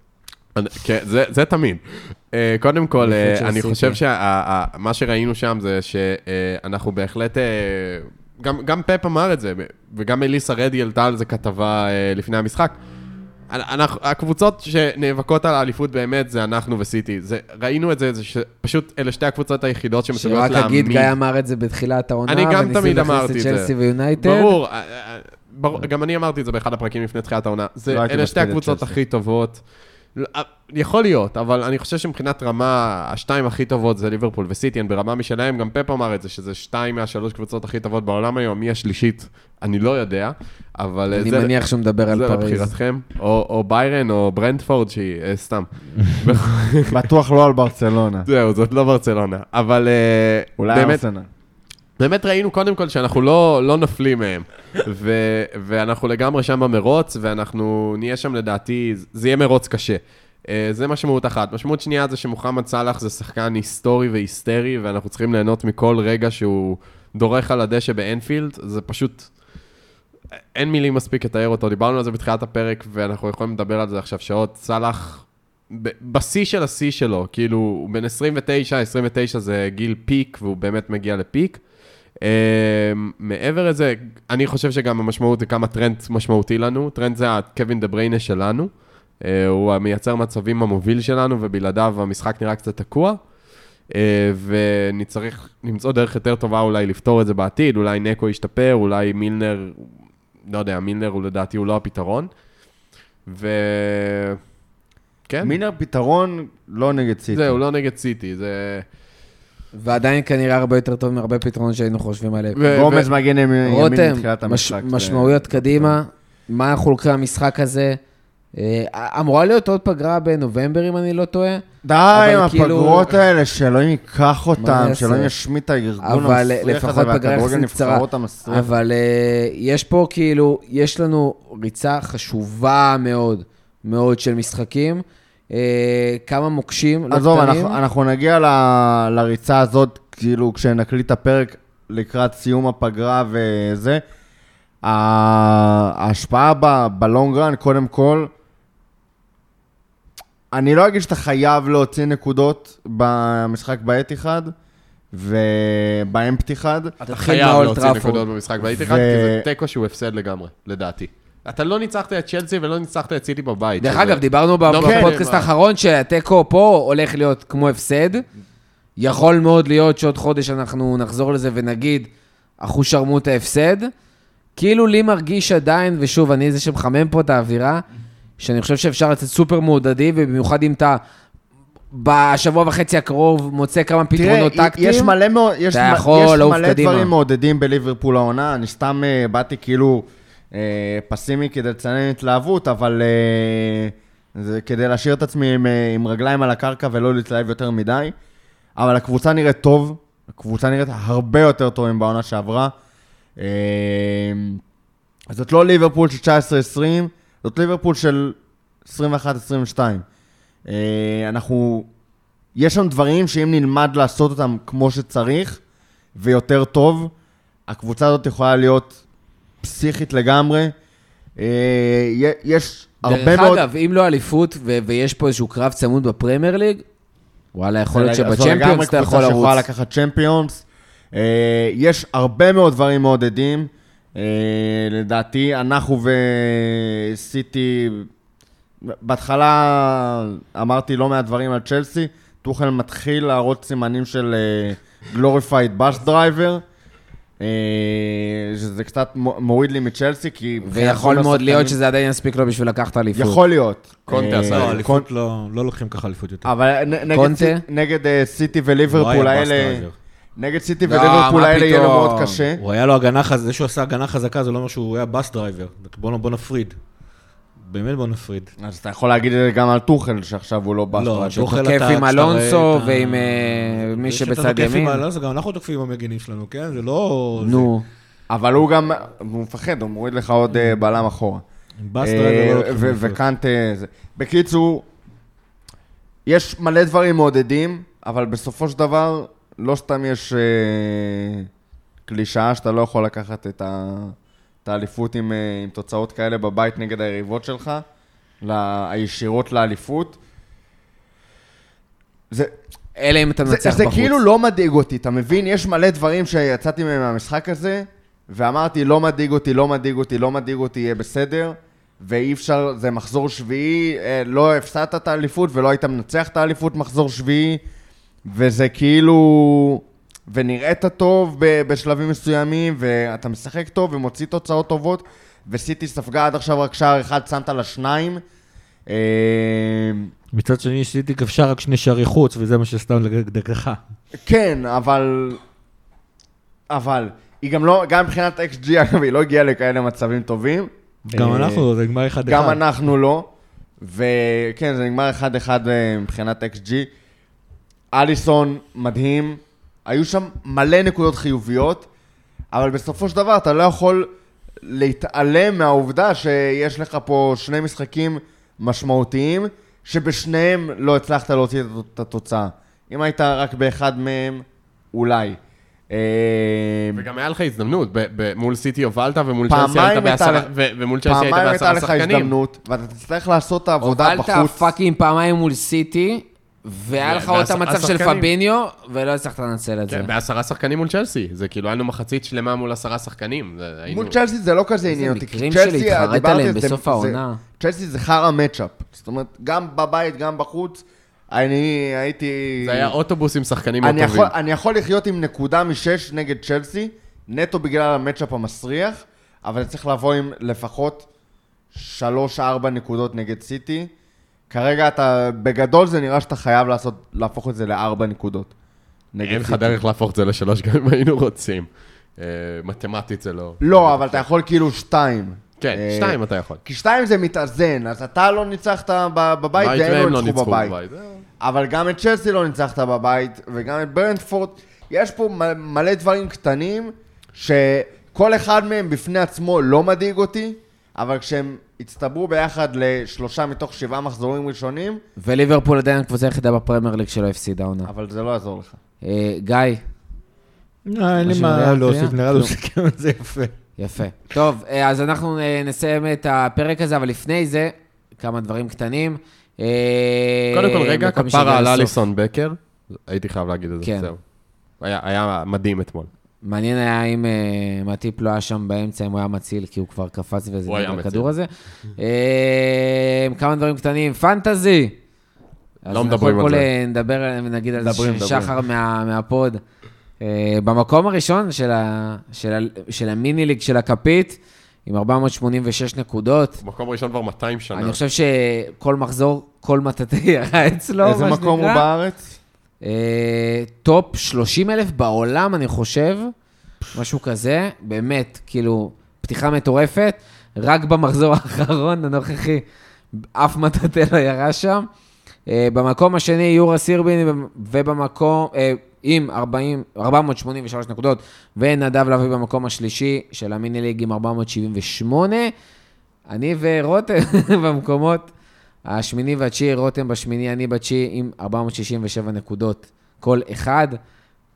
כן, זה, זה תמיד. אה, קודם כל, אה, אני סיטי. חושב שמה שראינו שם זה שאנחנו בהחלט, אה, גם, גם פפ אמר את זה, וגם מליסה רדי העלתה על זה כתבה אה, לפני המשחק. אנחנו, הקבוצות שנאבקות על האליפות באמת זה אנחנו וסיטי. זה, ראינו את זה, זה שפשוט אלה שתי הקבוצות היחידות שמסוגלות שרק להעמיד. אגיד, גיא אמר את זה בתחילת העונה, אני גם תמיד אמרתי את זה. צ'לסי ויונייטד. ברור, אה, אה, ברור, גם אני אמרתי את זה באחד הפרקים לפני תחילת העונה. זה, לא אלה שתי הקבוצות. הכי טובות. יכול להיות, אבל אני חושב שמבחינת רמה, השתיים הכי טובות זה ליברפול וסיטי, הן ברמה משלהם, גם פפ אמר את זה, שזה שתיים מהשלוש קבוצות הכי טובות בעולם היום, מי השלישית, אני לא יודע, אבל אה, אני זה, מניח שהוא מדבר על זה פריז. לבחירתכם, או, או ביירן או ברנדפורד, שהיא אה, סתם. *laughs* בטוח לא על ברצלונה. זהו, זאת לא ברצלונה, אבל אה, אולי באמת, ארסנל. באמת ראינו קודם כל שאנחנו לא, לא נופלים מהם, ו, ואנחנו לגמרי שם במרוץ, ואנחנו נהיה שם לדעתי, זה יהיה מרוץ קשה. אה, זה משמעות אחת. משמעות שנייה זה שמוחמד סאלח זה שחקן היסטורי והיסטרי, ואנחנו צריכים ליהנות מכל רגע שהוא דורך על הדשא באנפילד, זה פשוט... אין מילים מספיק לתאר אותו, דיברנו על זה בתחילת הפרק, ואנחנו יכולים לדבר על זה עכשיו שעות. סאלח, בשיא של השיא שלו, כאילו, הוא בן 29, 29 זה גיל peak, והוא באמת מגיע ל peak. אה, מעבר לזה, אני חושב שגם המשמעות זה כמה טרנט משמעותי לנו. טרנט זה הקווין דה בריינה שלנו. אה, הוא המייצר מצבים המוביל שלנו, ובלעדיו המשחק נראה קצת תקוע. Uh, ונצטרך למצוא דרך יותר טובה אולי לפתור את זה בעתיד, אולי נקו ישתפר, אולי מילנר, לא יודע, מילנר הוא לדעתי הוא לא הפתרון. ו... כן, מינר פתרון לא נגד סיטי. זהו, לא נגד סיטי, זה... ועדיין כנראה הרבה יותר טוב מהרבה פתרונות שהיינו חושבים עליהם. גומז מגן ימין רותם, מתחילת מש- המשחק. זה- משמעויות קדימה, מה אנחנו לוקחים מהמשחק הזה? אה, אמורה להיות עוד פגרה בנובמבר, אם אני לא טועה. די עם כאילו- הפגרות האלה, שאלוהים ייקח אותם? שאלוהים ישמיט את הארגון אבל המסריח לפחות הזה, פגרה והכדורגל. נבחרות המסריח. אבל אה, יש פה כאילו, יש לנו ריצה חשובה מאוד, מאוד של משחקים. אה, כמה מוקשים, לא עזוב, קטנים. אנחנו, אנחנו נגיע ל, לריצה הזאת, כאילו, כשנקליט את הפרק לקראת סיום הפגרה וזה. ההשפעה ב- בלונגרן, קודם כל, אני לא אגיד שאתה חייב להוציא נקודות במשחק באתיחד ובאמפטי אחד. אתה תתחיל חייב להוציא. נקודות במשחק באיטיחד, ו- כי זה תיקו שהוא הפסד לגמרי, לדעתי. אתה לא ניצחת את צ'לסי ולא ניצחת את סיטי בבית. דרך אגב, דיברנו לא בפודקאסט. האחרון שהתיקו פה הולך להיות כמו הפסד. יכול מאוד להיות שעוד חודש אנחנו נחזור לזה ונגיד, אחוז שרמוטה הפסד. כאילו לי מרגיש עדיין, ושוב, אני זה שמחמם פה את האווירה, שאני חושב שאפשר לצאת סופר מעודדי, ובמיוחד אם אתה בשבוע וחצי הקרוב מוצא כמה פתרונות תראה, טקטיים. יש מלא, מאוד, יש, אתה יכול יש לעוף מלא קדימה. דברים מעודדים בליברפול העונה. אני סתם אה, באתי כאילו פסימי כדי לציין התלהבות, אבל אה, זה כדי להשאיר את עצמי עם, אה, עם רגליים על הקרקע ולא להתלהב יותר מדי. אבל הקבוצה נראית טוב, הקבוצה נראית הרבה יותר טוב מבעונה שעברה. אה, זאת לא ליברפול של 19-20, זאת ליברפול של 21-22. אה, אנחנו יש שם דברים שאם נלמד לעשות אותם כמו שצריך, ויותר טוב, הקבוצה הזאת יכולה להיות פסיכית לגמרי. אה, יש הרבה דרך מאוד... אגב, אם לא אליפות, ו- ויש פה איזשהו קרב צמוד בפרמייר ליג, וואלה, יכול להיות זו לגמרי שבצ'מפיונס אתה יכול קבוצה שיכולה לרוץ. לקחת צ'מפיונס. אה, יש הרבה מאוד דברים מעודדים. אה, לדעתי, אנחנו וסיטי, בהתחלה אמרתי לא מעט דברים על צ'לסי, טוחל מתחיל להראות סימנים של glorified bus driver. שזה קצת מו- מוריד לי מצ'לסי, כי... ויכול מאוד להיות שזה עדיין יספיק לו בשביל לקחת אליפות. יכול להיות. קונטה אה, עשה לא. אליפות לא, לא לוקחים ככה אליפות יותר. אבל נ- נגד קונטה? סי- נגד אה, סיטי לא וליברפול האלה. נגד סיטי לא, וליברפול האלה יהיה לו? מאוד קשה. הוא היה לו הגנה חזקה, זה שהוא עשה הגנה חזקה זה לא אומר שהוא היה bus driver. בוא נפריד. באמת בוא נפריד. אז אתה יכול להגיד את זה גם על טוחל, שעכשיו הוא לא בא. לא. טוחל תוקף אתה- עם כשאתה אלונסו רואה את ה- ועם אה, מי שבצד תוקף עם ימין. אלונסו, גם אנחנו תוקפים עם המגינים שלנו, כן? זה לא... נו. אבל הוא גם, הוא מפחד, הוא מוריד לך עוד אה, בלם אחורה. עם לא אה, לוקחים ו- אליפות. וקאנטה... זה. בקיצור, יש מלא דברים מעודדים, אבל בסופו של דבר, לא סתם יש אה, קלישאה שאתה לא יכול לקחת את ה- את האליפות עם, אה, עם תוצאות כאלה בבית נגד היריבות שלך, ל- הישירות לאליפות. זה, אלא אם אתה זה, מנצח זה בחוץ. כאילו לא מדאיג אותי, אתה מבין? יש מלא דברים שיצאתי מהם מהמשחק הזה, ואמרתי, לא מדאיג אותי, לא מדאיג אותי, לא מדאיג אותי, יהיה בסדר, ואי אפשר, זה מחזור שביעי, אה, לא הפסדת את האליפות ולא היית מנצח את האליפות מחזור שביעי, וזה כאילו... ונראית טוב ב- בשלבים מסוימים, ואתה משחק טוב ומוציא תוצאות טובות, וסיטי ספגה עד עכשיו רק שער אחד, שמת לה שניים. אה, מצד שני, סיטי כבשה רק שני שערי חוץ, וזה מה שסתם לדרכך. כן, אבל... אבל, היא גם לא, גם מבחינת XG, *laughs* אגב, היא לא הגיעה לכאלה מצבים טובים. גם אה, אנחנו, זה נגמר 1-1. גם אנחנו לא. וכן, זה נגמר 1-1 אה, מבחינת XG. אליסון, מדהים. היו שם מלא נקודות חיוביות, אבל בסופו של דבר אתה לא יכול להתעלם מהעובדה שיש לך פה שני משחקים משמעותיים, שבשניהם לא הצלחת להוציא את התוצאה. אם היית רק באחד מהם, אולי. אה, וגם היה לך הזדמנות, מול סיטי הובלת ומול צ'לסי היית בעשרה, לך- ו- ומול צ'לסי היית פעמיים הייתה בעשרה לך שחקנים. הזדמנות, ואתה תצטרך לעשות את העבודה הובלת בחוץ. fucking פעמיים מול סיטי, והיה לך עוד את המצב של. פביניו, ולא הצלחת לנצל את זה. כן, בעשרה שחקנים מול צ'לסי. זה כאילו, היה לנו מחצית שלמה מול עשרה שחקנים. זה- מול צ'לסי זה לא כזה עניין אותי. כי מקרים צ'לסי, של להתחרט דיברתי עליהם על זה, בסוף זה- העונה. צ'לסי זה חרא matchup. זאת אומרת, גם בבית, גם בחוץ, אני הייתי... זה היה אוטובוס עם שחקנים מאוד אני טובים. יכול, אני יכול לחיות עם נקודה משש נגד צ'לסי, נטו בגלל המצ'אפ המסריח, אבל זה צריך לבוא עם לפחות שלוש-ארבע נקודות נגד סיטי. כרגע אתה, בגדול זה נראה שאתה חייב לעשות, להפוך את זה לארבע נקודות. אין לך. דרך להפוך את זה לשלוש גם אם היינו רוצים. אה, מתמטית זה לא... לא, אבל אתה יכול כאילו שתיים. כן, אה, שתיים אתה יכול. כי שתיים זה מתאזן, אז אתה לא ניצחת בבית בית והם והם לא ניצחו בבית. זהו. אבל גם את צ'לסי לא ניצחת בבית, וגם את ברנדפורד. יש פה מלא דברים קטנים, שכל אחד מהם בפני עצמו לא מדאיג אותי, אבל כשהם הצטברו ביחד לשלושה מתוך שבעה מחזורים ראשונים, וליברפול עדיין הקבוצה היחידה בפרמייר ליג שלא הפסידה עונה. אבל זה לא יעזור לך. אה, גיא, לא, אין לי מה? להוסיף, נראה. לי את זה יפה. יפה. טוב, אה, אז אנחנו אה, נסיים את הפרק הזה, אבל לפני זה, כמה דברים קטנים. אה, קודם כל, רגע, כפרה על. אליסון בקר. הייתי חייב להגיד את זה, כן. זהו. היה מדהים אתמול. מעניין היה אם אה, מטיפ לא היה שם באמצע, אם הוא היה מציל, כי הוא כבר קפץ וזה נגד. הכדור הזה. אה, כמה דברים קטנים, פנטזי. לא מדברים על אז זה. קודם כל נדבר ונגיד על מדברים. שחר מה- מהפוד. אה, במקום הראשון של ה- של ה- של המיני ליג של הכפית, עם 486 נקודות. מקום ראשון כבר 200 שנה. אני חושב שכל מחזור, כל מטאטא ירה אצלו, איזה מה מקום הוא שנקרא. בארץ? אה, top 30 אלף בעולם, אני חושב, משהו כזה, באמת, כאילו, פתיחה מטורפת. רק במחזור *laughs* האחרון, הנוכחי, אף מטאטא לא ירה שם. אה, במקום השני, יורה סירבין, ובמקום, אה, עם 40, 483 נקודות, ונדב לביא במקום השלישי של המיני ליג עם 478. אני ורותם *laughs* במקומות השמיני והתשיעי, רותם בשמיני, אני בתשיעי עם 467 נקודות כל אחד.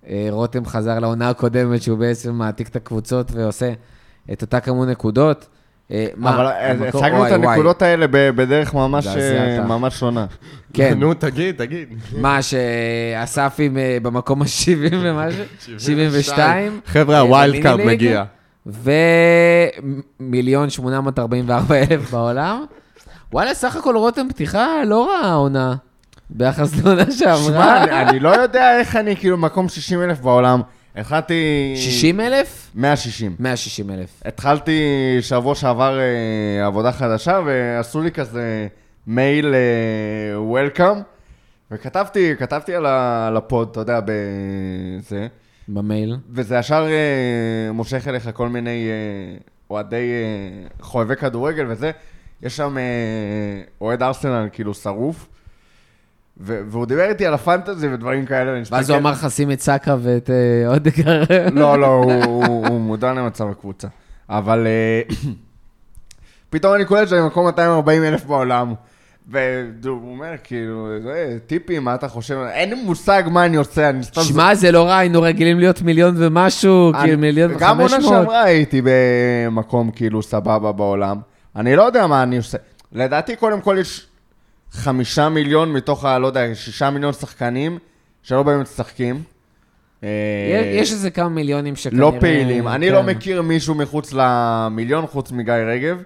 אה, רותם חזר לעונה הקודמת שהוא בעצם מעתיק את הקבוצות ועושה את אותה כמות נקודות. אה, מה, אבל אה, הצגנו את. הנקודות האלה בדרך ממש שונה. כן, נו, תגיד, תגיד. מה, שאסף עם אה, במקום ה-70 ומשהו? *laughs* 72? חבר'ה, ה wild card מגיע. ומיליון 844 אלף בעולם. וואלה, סך הכל רותם פתיחה לא רעה העונה. ביחס לעונה שמע, שעברה. אני- אני לא יודע איך אני כאילו מקום 60 אלף בעולם. התחלתי... 60 אלף? 160. 160 אלף. התחלתי שבוע שעבר אה, עבודה חדשה, ועשו לי כזה מייל אה, welcome, וכתבתי, כתבתי על ה- על ה pod, אתה יודע, בזה, במייל. וזה ישר אה, מושך אליך כל מיני אה, אוהדי, אה, חובבי כדורגל וזה. יש שם אה, אוהד ארסנל כאילו שרוף, והוא דיבר איתי על הפנטזי ודברים כאלה. ואז מסתכל- הוא אמר לך, שים את סאקה ואת אה, אודגארד. לא, לא, הוא, מודע למצב הקבוצה. אבל אה, *clears throat* פתאום אני קולט שאני במקום 240 אלף בעולם. והוא אומר, כאילו, זה, טיפים, מה אתה חושב? אין לי מושג מה אני עושה, אני סתם... שמע, זה לא רע, היינו רגילים להיות מיליון ומשהו, אני- כאילו מיליון גם וחמש עונה מאות. שעברה הייתי במקום כאילו סבבה בעולם. אני לא יודע מה אני עושה. לדעתי, קודם כל יש חמישה מיליון מתוך ה... לא יודע, שישה מיליון שחקנים שלא באמת משחקים. אה, יש איזה כמה מיליונים שכנראה... לא פעילים. אני כן. לא מכיר מישהו מחוץ למיליון, חוץ מגיא רגב,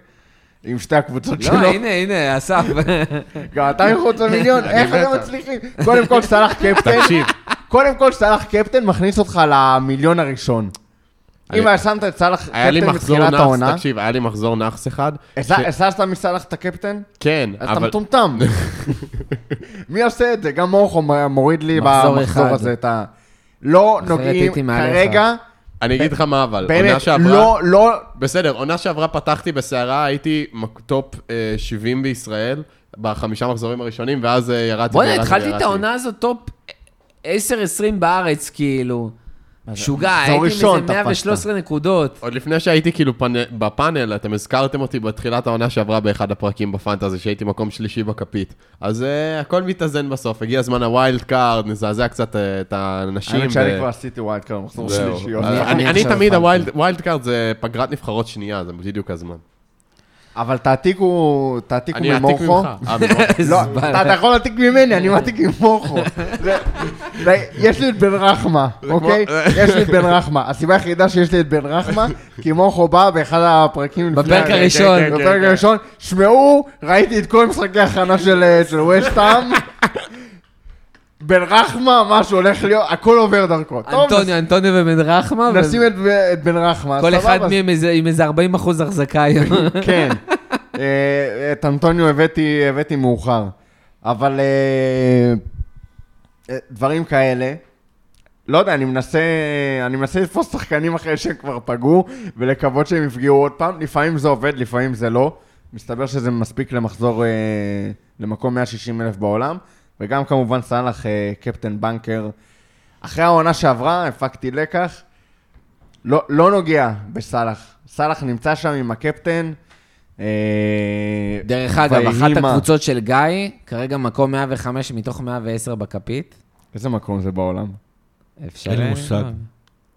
עם שתי הקבוצות שלו. לא, הנה, הנה, אסף. *laughs* גם אתה מחוץ למיליון, *laughs* איך אתם מצליחים? קודם כל, סלאח קפטן, תקשיב, קודם כל, סלאח קפטן מכניס אותך למיליון הראשון. אם אני- שמת את סלאח היה לי קפטן נאחס, העונה, תקשיב, היה לי מחזור נאחס אחד. הזזת מסלאח את הקפטן? כן, אתה אבל... מטומטם. *laughs* מי עושה את זה? גם מורכו מוריד לי מחזור במחזור. הזה את ה... לא נוגעים. כרגע, אני אגיד לך מה אבל. עונה באמת, שעברה... לא, לא, בסדר, עונה שעברה פתחתי בסערה, הייתי top אה, 70 בישראל, בחמישה מחזורים הראשונים, ואז אה, ירדתי בוא'נה, וירדתי התחלתי את. העונה הזאת top 10-20 בארץ, כאילו. משוגע, הייתי איזה 113 נקודות. עוד לפני שהייתי כאילו פאנל, בפאנל, אתם הזכרתם אותי בתחילת העונה שעברה באחד הפרקים בפנטזי, שהייתי מקום שלישי בכפית. אז אה, הכל מתאזן בסוף, הגיע זמן ה wild card, נזעזע קצת אה, את האנשים. האמת שאני כבר עשיתי wild card מחזור. שלישי. אני- תמיד. ה wild wild card זה פגרת נבחרות שנייה, זה בדיוק הזמן. אבל תעתיקו, תעתיקו אני אעתיק ממורכו. ממך. אה, ממורכו. *laughs* לא, אתה יכול להעתיק ממני, אני מעתיק ממורכו. יש לי את בן רחמה, אוקיי? יש לי את בן רחמה. הסיבה היחידה שיש לי את בן רחמה, כי מורכו בא באחד הפרקים לפני... בפרק כן, הראשון. כן, כן, בפרק הראשון. שמעו, ראיתי את כל משחקי ההכנה של אה, של ווסטהאם. בן רחמה, משהו הולך להיות, הכל עובר דרכו. טוב, אנטוניו, אנטוניו ובן רחמה. נשים את בן רחמה. כל אחד מהם עם איזה 40 אחוז החזקה היום. *laughs* כן. *laughs* אה, את אנטוניו הבאתי, מאוחר. אבל אה, אה, דברים כאלה, לא יודע, אני מנסה, אני מנסה לתפוס שחקנים אחרי שהם כבר פגעו, ולקוות שהם יפגעו עוד פעם. לפעמים זה עובד, לפעמים זה לא. מסתבר שזה מספיק למחזור, למקום 160 אלף בעולם. וגם כמובן סאלח, אה, קפטן בנקר. אחרי העונה שעברה, הפקתי לקח. לא, לא נוגע בסאלח. סאלח נמצא שם עם הקפטן. אה, דרך אגב, אחת מה. הקבוצות של גיא, כרגע מקום 105 מתוך 110 בכפית. איזה מקום זה בעולם? אפשר... אין לי מושג.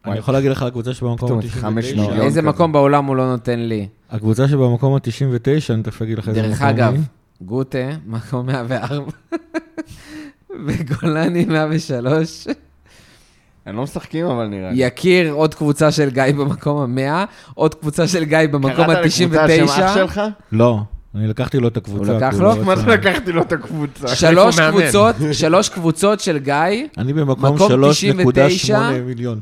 אני יכול להגיד לך על הקבוצה שבמקום פתאום, חמש ה-99. מיליון. איזה. מקום בעולם הוא לא נותן לי? הקבוצה שבמקום ה-99, אני תכף אגיד לך איזה מקום דרך. אגב, גוטה, מקום 104, וגולני 103, הם לא משחקים אבל נראה לי. יקיר, עוד קבוצה של גיא במקום ה-100, עוד קבוצה של גיא במקום קראת לקבוצה שם אח ה-99, שלך? לא, אני לקחתי לו את הקבוצה. הוא לקח כי לו? לא מה זה לקחתי לו את הקבוצה? שלוש. קבוצות, שלוש קבוצות של גיא, אני במקום מקום 3.8 מיליון.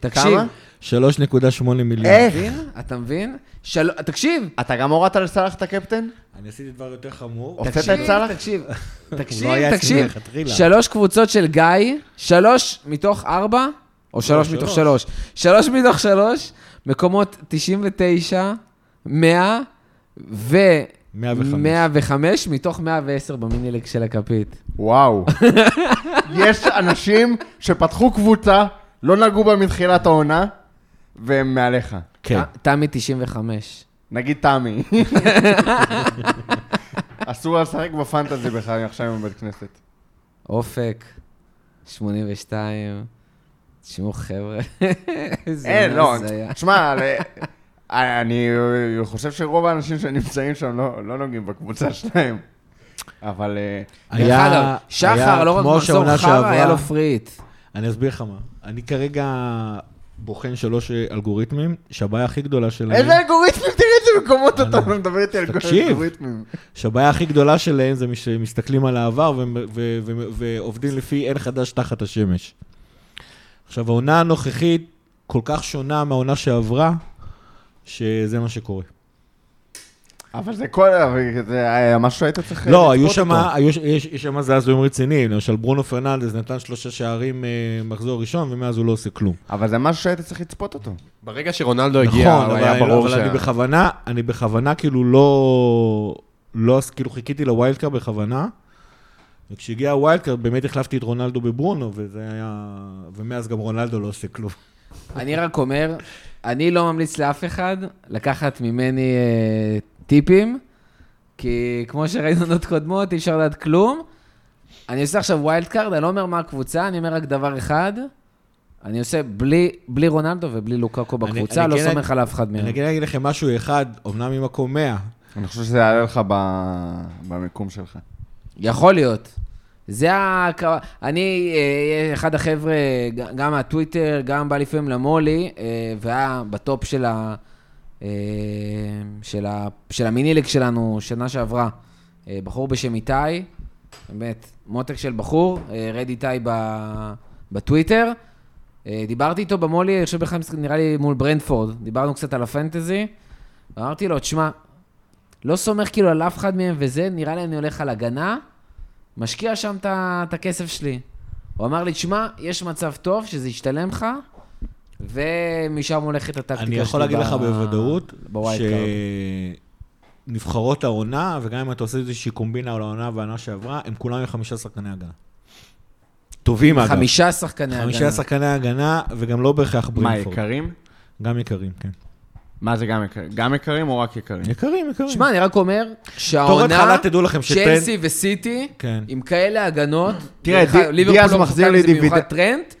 תקשיב, כמה? 3.8 מיליון. איך? אתה מבין? של... תקשיב, אתה גם הורדת לסלח את הקפטן? אני עשיתי דבר יותר חמור. הוצאת תקשיב, את סאלח? תקשיב, *laughs* תקשיב, לא תקשיב. שלוש קבוצות של גיא, שלוש מתוך ארבע, או שלוש מתוך שלוש. שלוש, שלוש מתוך שלוש, מקומות 99, 100 ו... 105. 105 מתוך 110 במיניליג של הכפית. וואו. *laughs* יש אנשים שפתחו קבוצה, לא נגעו בה מתחילת העונה, והם מעליך. כן. תמי 95. נגיד תמי. אסור לשחק בפנטזי בכלל עכשיו עם בית כנסת. אופק, 82. תשמעו, חבר'ה, איזה אין, לא. תשמע, ל- אה, אני חושב שרוב האנשים שנמצאים שם לא, לא נוגעים בקבוצה שלהם. אבל אה, דרך היה- אגב, שחר, לא רק מחזור חרא, היה לו פריט. אני אסביר לך מה. אני כרגע בוחן שלוש אלגוריתמים, שהבעיה הכי גדולה שלהם... איזה אלגוריתמים? תראה איזה מקומות אתה מדבר איתי על. אלגוריתמים. שהבעיה הכי גדולה שלהם זה שמסתכלים על העבר ועובדים לפי אין חדש תחת השמש. עכשיו, העונה הנוכחית כל כך שונה מהעונה שעברה, שזה מה שקורה. אבל זה כל... אבל זה היה משהו שהיית צריך... לא, היו שם, ש- יש שם זעזועים רציניים. למשל, ברונו פרננדז נתן שלושה שערים אה, מחזור ראשון, ומאז הוא לא עושה כלום. אבל זה משהו שהיית צריך לצפות אותו. ברגע שרונלדו הגיע, נכון, הוא אבל, היה אני, ברור אבל שה... אני בכוונה, אני בכוונה כאילו לא, לא, כאילו חיכיתי ל wild card בכוונה, וכשהגיע ה wild card באמת החלפתי את רונלדו בברונו, וזה היה, ומאז גם רונלדו לא עושה כלום. אני רק אומר, אני לא ממליץ לאף אחד לקחת ממני אה, טיפים, כי כמו שראינו עונות קודמות, אי אפשר לדעת כלום. אני עושה עכשיו wild card, אני לא אומר מה הקבוצה, אני אומר רק דבר אחד. אני עושה בלי, בלי רונלדו ובלי לוקאקו אני- בקבוצה, אני לא כן סומך על אף אחד מהם. אני אגיד לכם משהו אחד, אמנם ממקום 100, אני חושב שזה יעלה לך ב- במיקום שלך. יכול להיות. זה ה... אני, אה, אחד החבר'ה, גם מהטוויטר, גם בא לפעמים למולי, אה, והיה בטופ של, ה, של, ה, של המינילג שלנו שנה שעברה, אה, בחור בשם איתי, באמת, מותק של בחור, אה, רד איתי בטוויטר. אה, דיברתי איתו במולי, אני חושב בכלל, נראה לי מול ברנדפורד, דיברנו קצת על הפנטזי, אמרתי לו, תשמע, לא סומך כאילו על אף אחד מהם וזה, נראה לי אני הולך על הגנה, משקיע שם את הכסף שלי. הוא אמר לי, תשמע, יש מצב טוב שזה ישתלם לך, ומשם הולכת הטקטיקה שלי. אני יכול להגיד ב- לך בוודאות. שנבחרות העונה, וגם אם אתה עושה איזושהי קומבינה על העונה והעונה שעברה, הם כולם עם חמישה שחקני הגנה. טובים אגב. חמישה שחקני הגנה. חמישה שחקני הגנה, וגם לא בהכרח מה, ברינפורד. יקרים? גם יקרים, כן. מה זה גם יקרים? גם יקרים או רק יקרים? יקרים, יקרים. שמע, אני רק אומר שהעונה, תדעו לכם שטרנט... צ'לסי וסיטי, כן. עם כאלה הגנות, תראה, ליברפול דיאס לא מחזיר לי לי במיוחד. טרנט,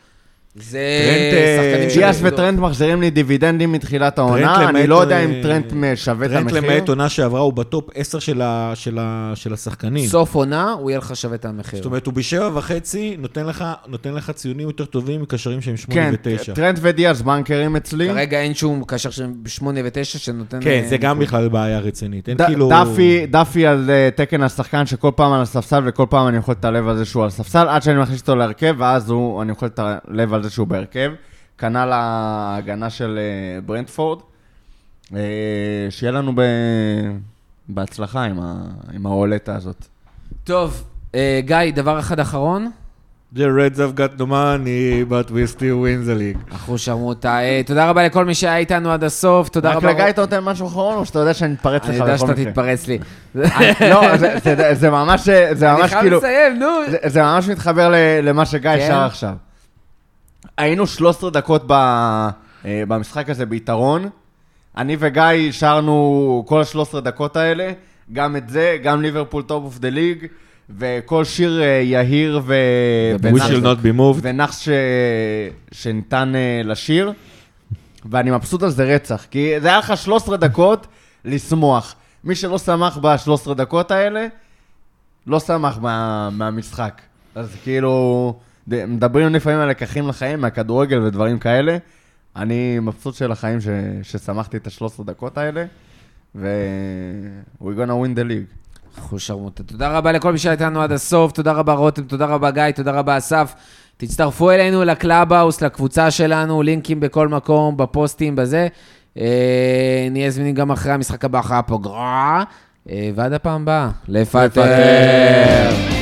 זה טרנט, אה, שחקנים של דיאס. וטרנט מחזירים לי דיבידנדים מתחילת העונה, אני לא יודע אה, אם טרנט שווה את טרנט המחיר. למעט עונה שעברה הוא ב top 10 של ה- של ה- של השחקנים. סוף עונה, הוא יהיה לך שווה את המחיר. זאת אומרת, הוא בשבע וחצי נותן לך, נותן לך ציונים יותר טובים מקשרים שהם שמונה כן, ותשע. טרנט ודיאס בנקרים אצלי. כרגע אין שום קשר של 8 ו-9 שנותן... כן, אה, זה גם. בכלל בעיה רצינית. אין ד- כאילו... דאפי, על תקן השחקן שכל פעם על הספסל וכל פעם אני יכול את הלב על זה שהוא על הספסל, עד שאני מכניס אותו להרכב, ואז הוא, אני יכול את הלב על זה שהוא בהרכב. כנ"ל ההגנה של אה, ברנדפורד. אה, שיהיה לנו ב... בהצלחה עם, ה... עם ההולטה הזאת. טוב, אה, גיא, דבר אחד אחרון. The Reds have got no money, but we still win the league. אחו שרמוטה. אה, תודה רבה לכל מי שהיה איתנו עד הסוף, תודה רק רבה. לגיא אתה נותן משהו אחרון, או שאתה יודע שאני אתפרץ לך אני בכל יודע מקרה? שאתה תתפרץ לי. אני- לא, זה- זה- זה ממש, זה אני חייב כאילו... לסיים, נו. זה, זה ממש מתחבר ל- למה שגיא כן? שר עכשיו. היינו 13 דקות ב, אה, במשחק הזה ביתרון. אני וגיא שרנו כל ה-13 דקות האלה, גם את זה, גם ליברפול top of the league, וכל שיר אה, יהיר ו... We ונח- shall not be moved. ונחס ש... שניתן אה, לשיר, ואני מבסוט על זה רצח, כי זה היה לך 13 דקות לשמוח. מי שלא שמח ב-13 דקות האלה, לא שמח מה, מהמשחק. אז כאילו, מדברים לפעמים על לקחים לחיים, מהכדורגל ודברים כאלה. אני מבסוט של החיים ש, ששמחתי את ה-13 דקות האלה, ו... we're gonna win the league. אחו שרמוטה. תודה רבה לכל מי שהיה איתנו עד הסוף, תודה רבה רותם, תודה רבה גיא, תודה רבה אסף. תצטרפו אלינו לקלאבהאוס, לקבוצה שלנו, לינקים בכל מקום, בפוסטים, בזה. אה, נהיה זמינים גם אחרי המשחק הבא, אחרי הפוגרה. אה, ועד הפעם הבאה, לפטר.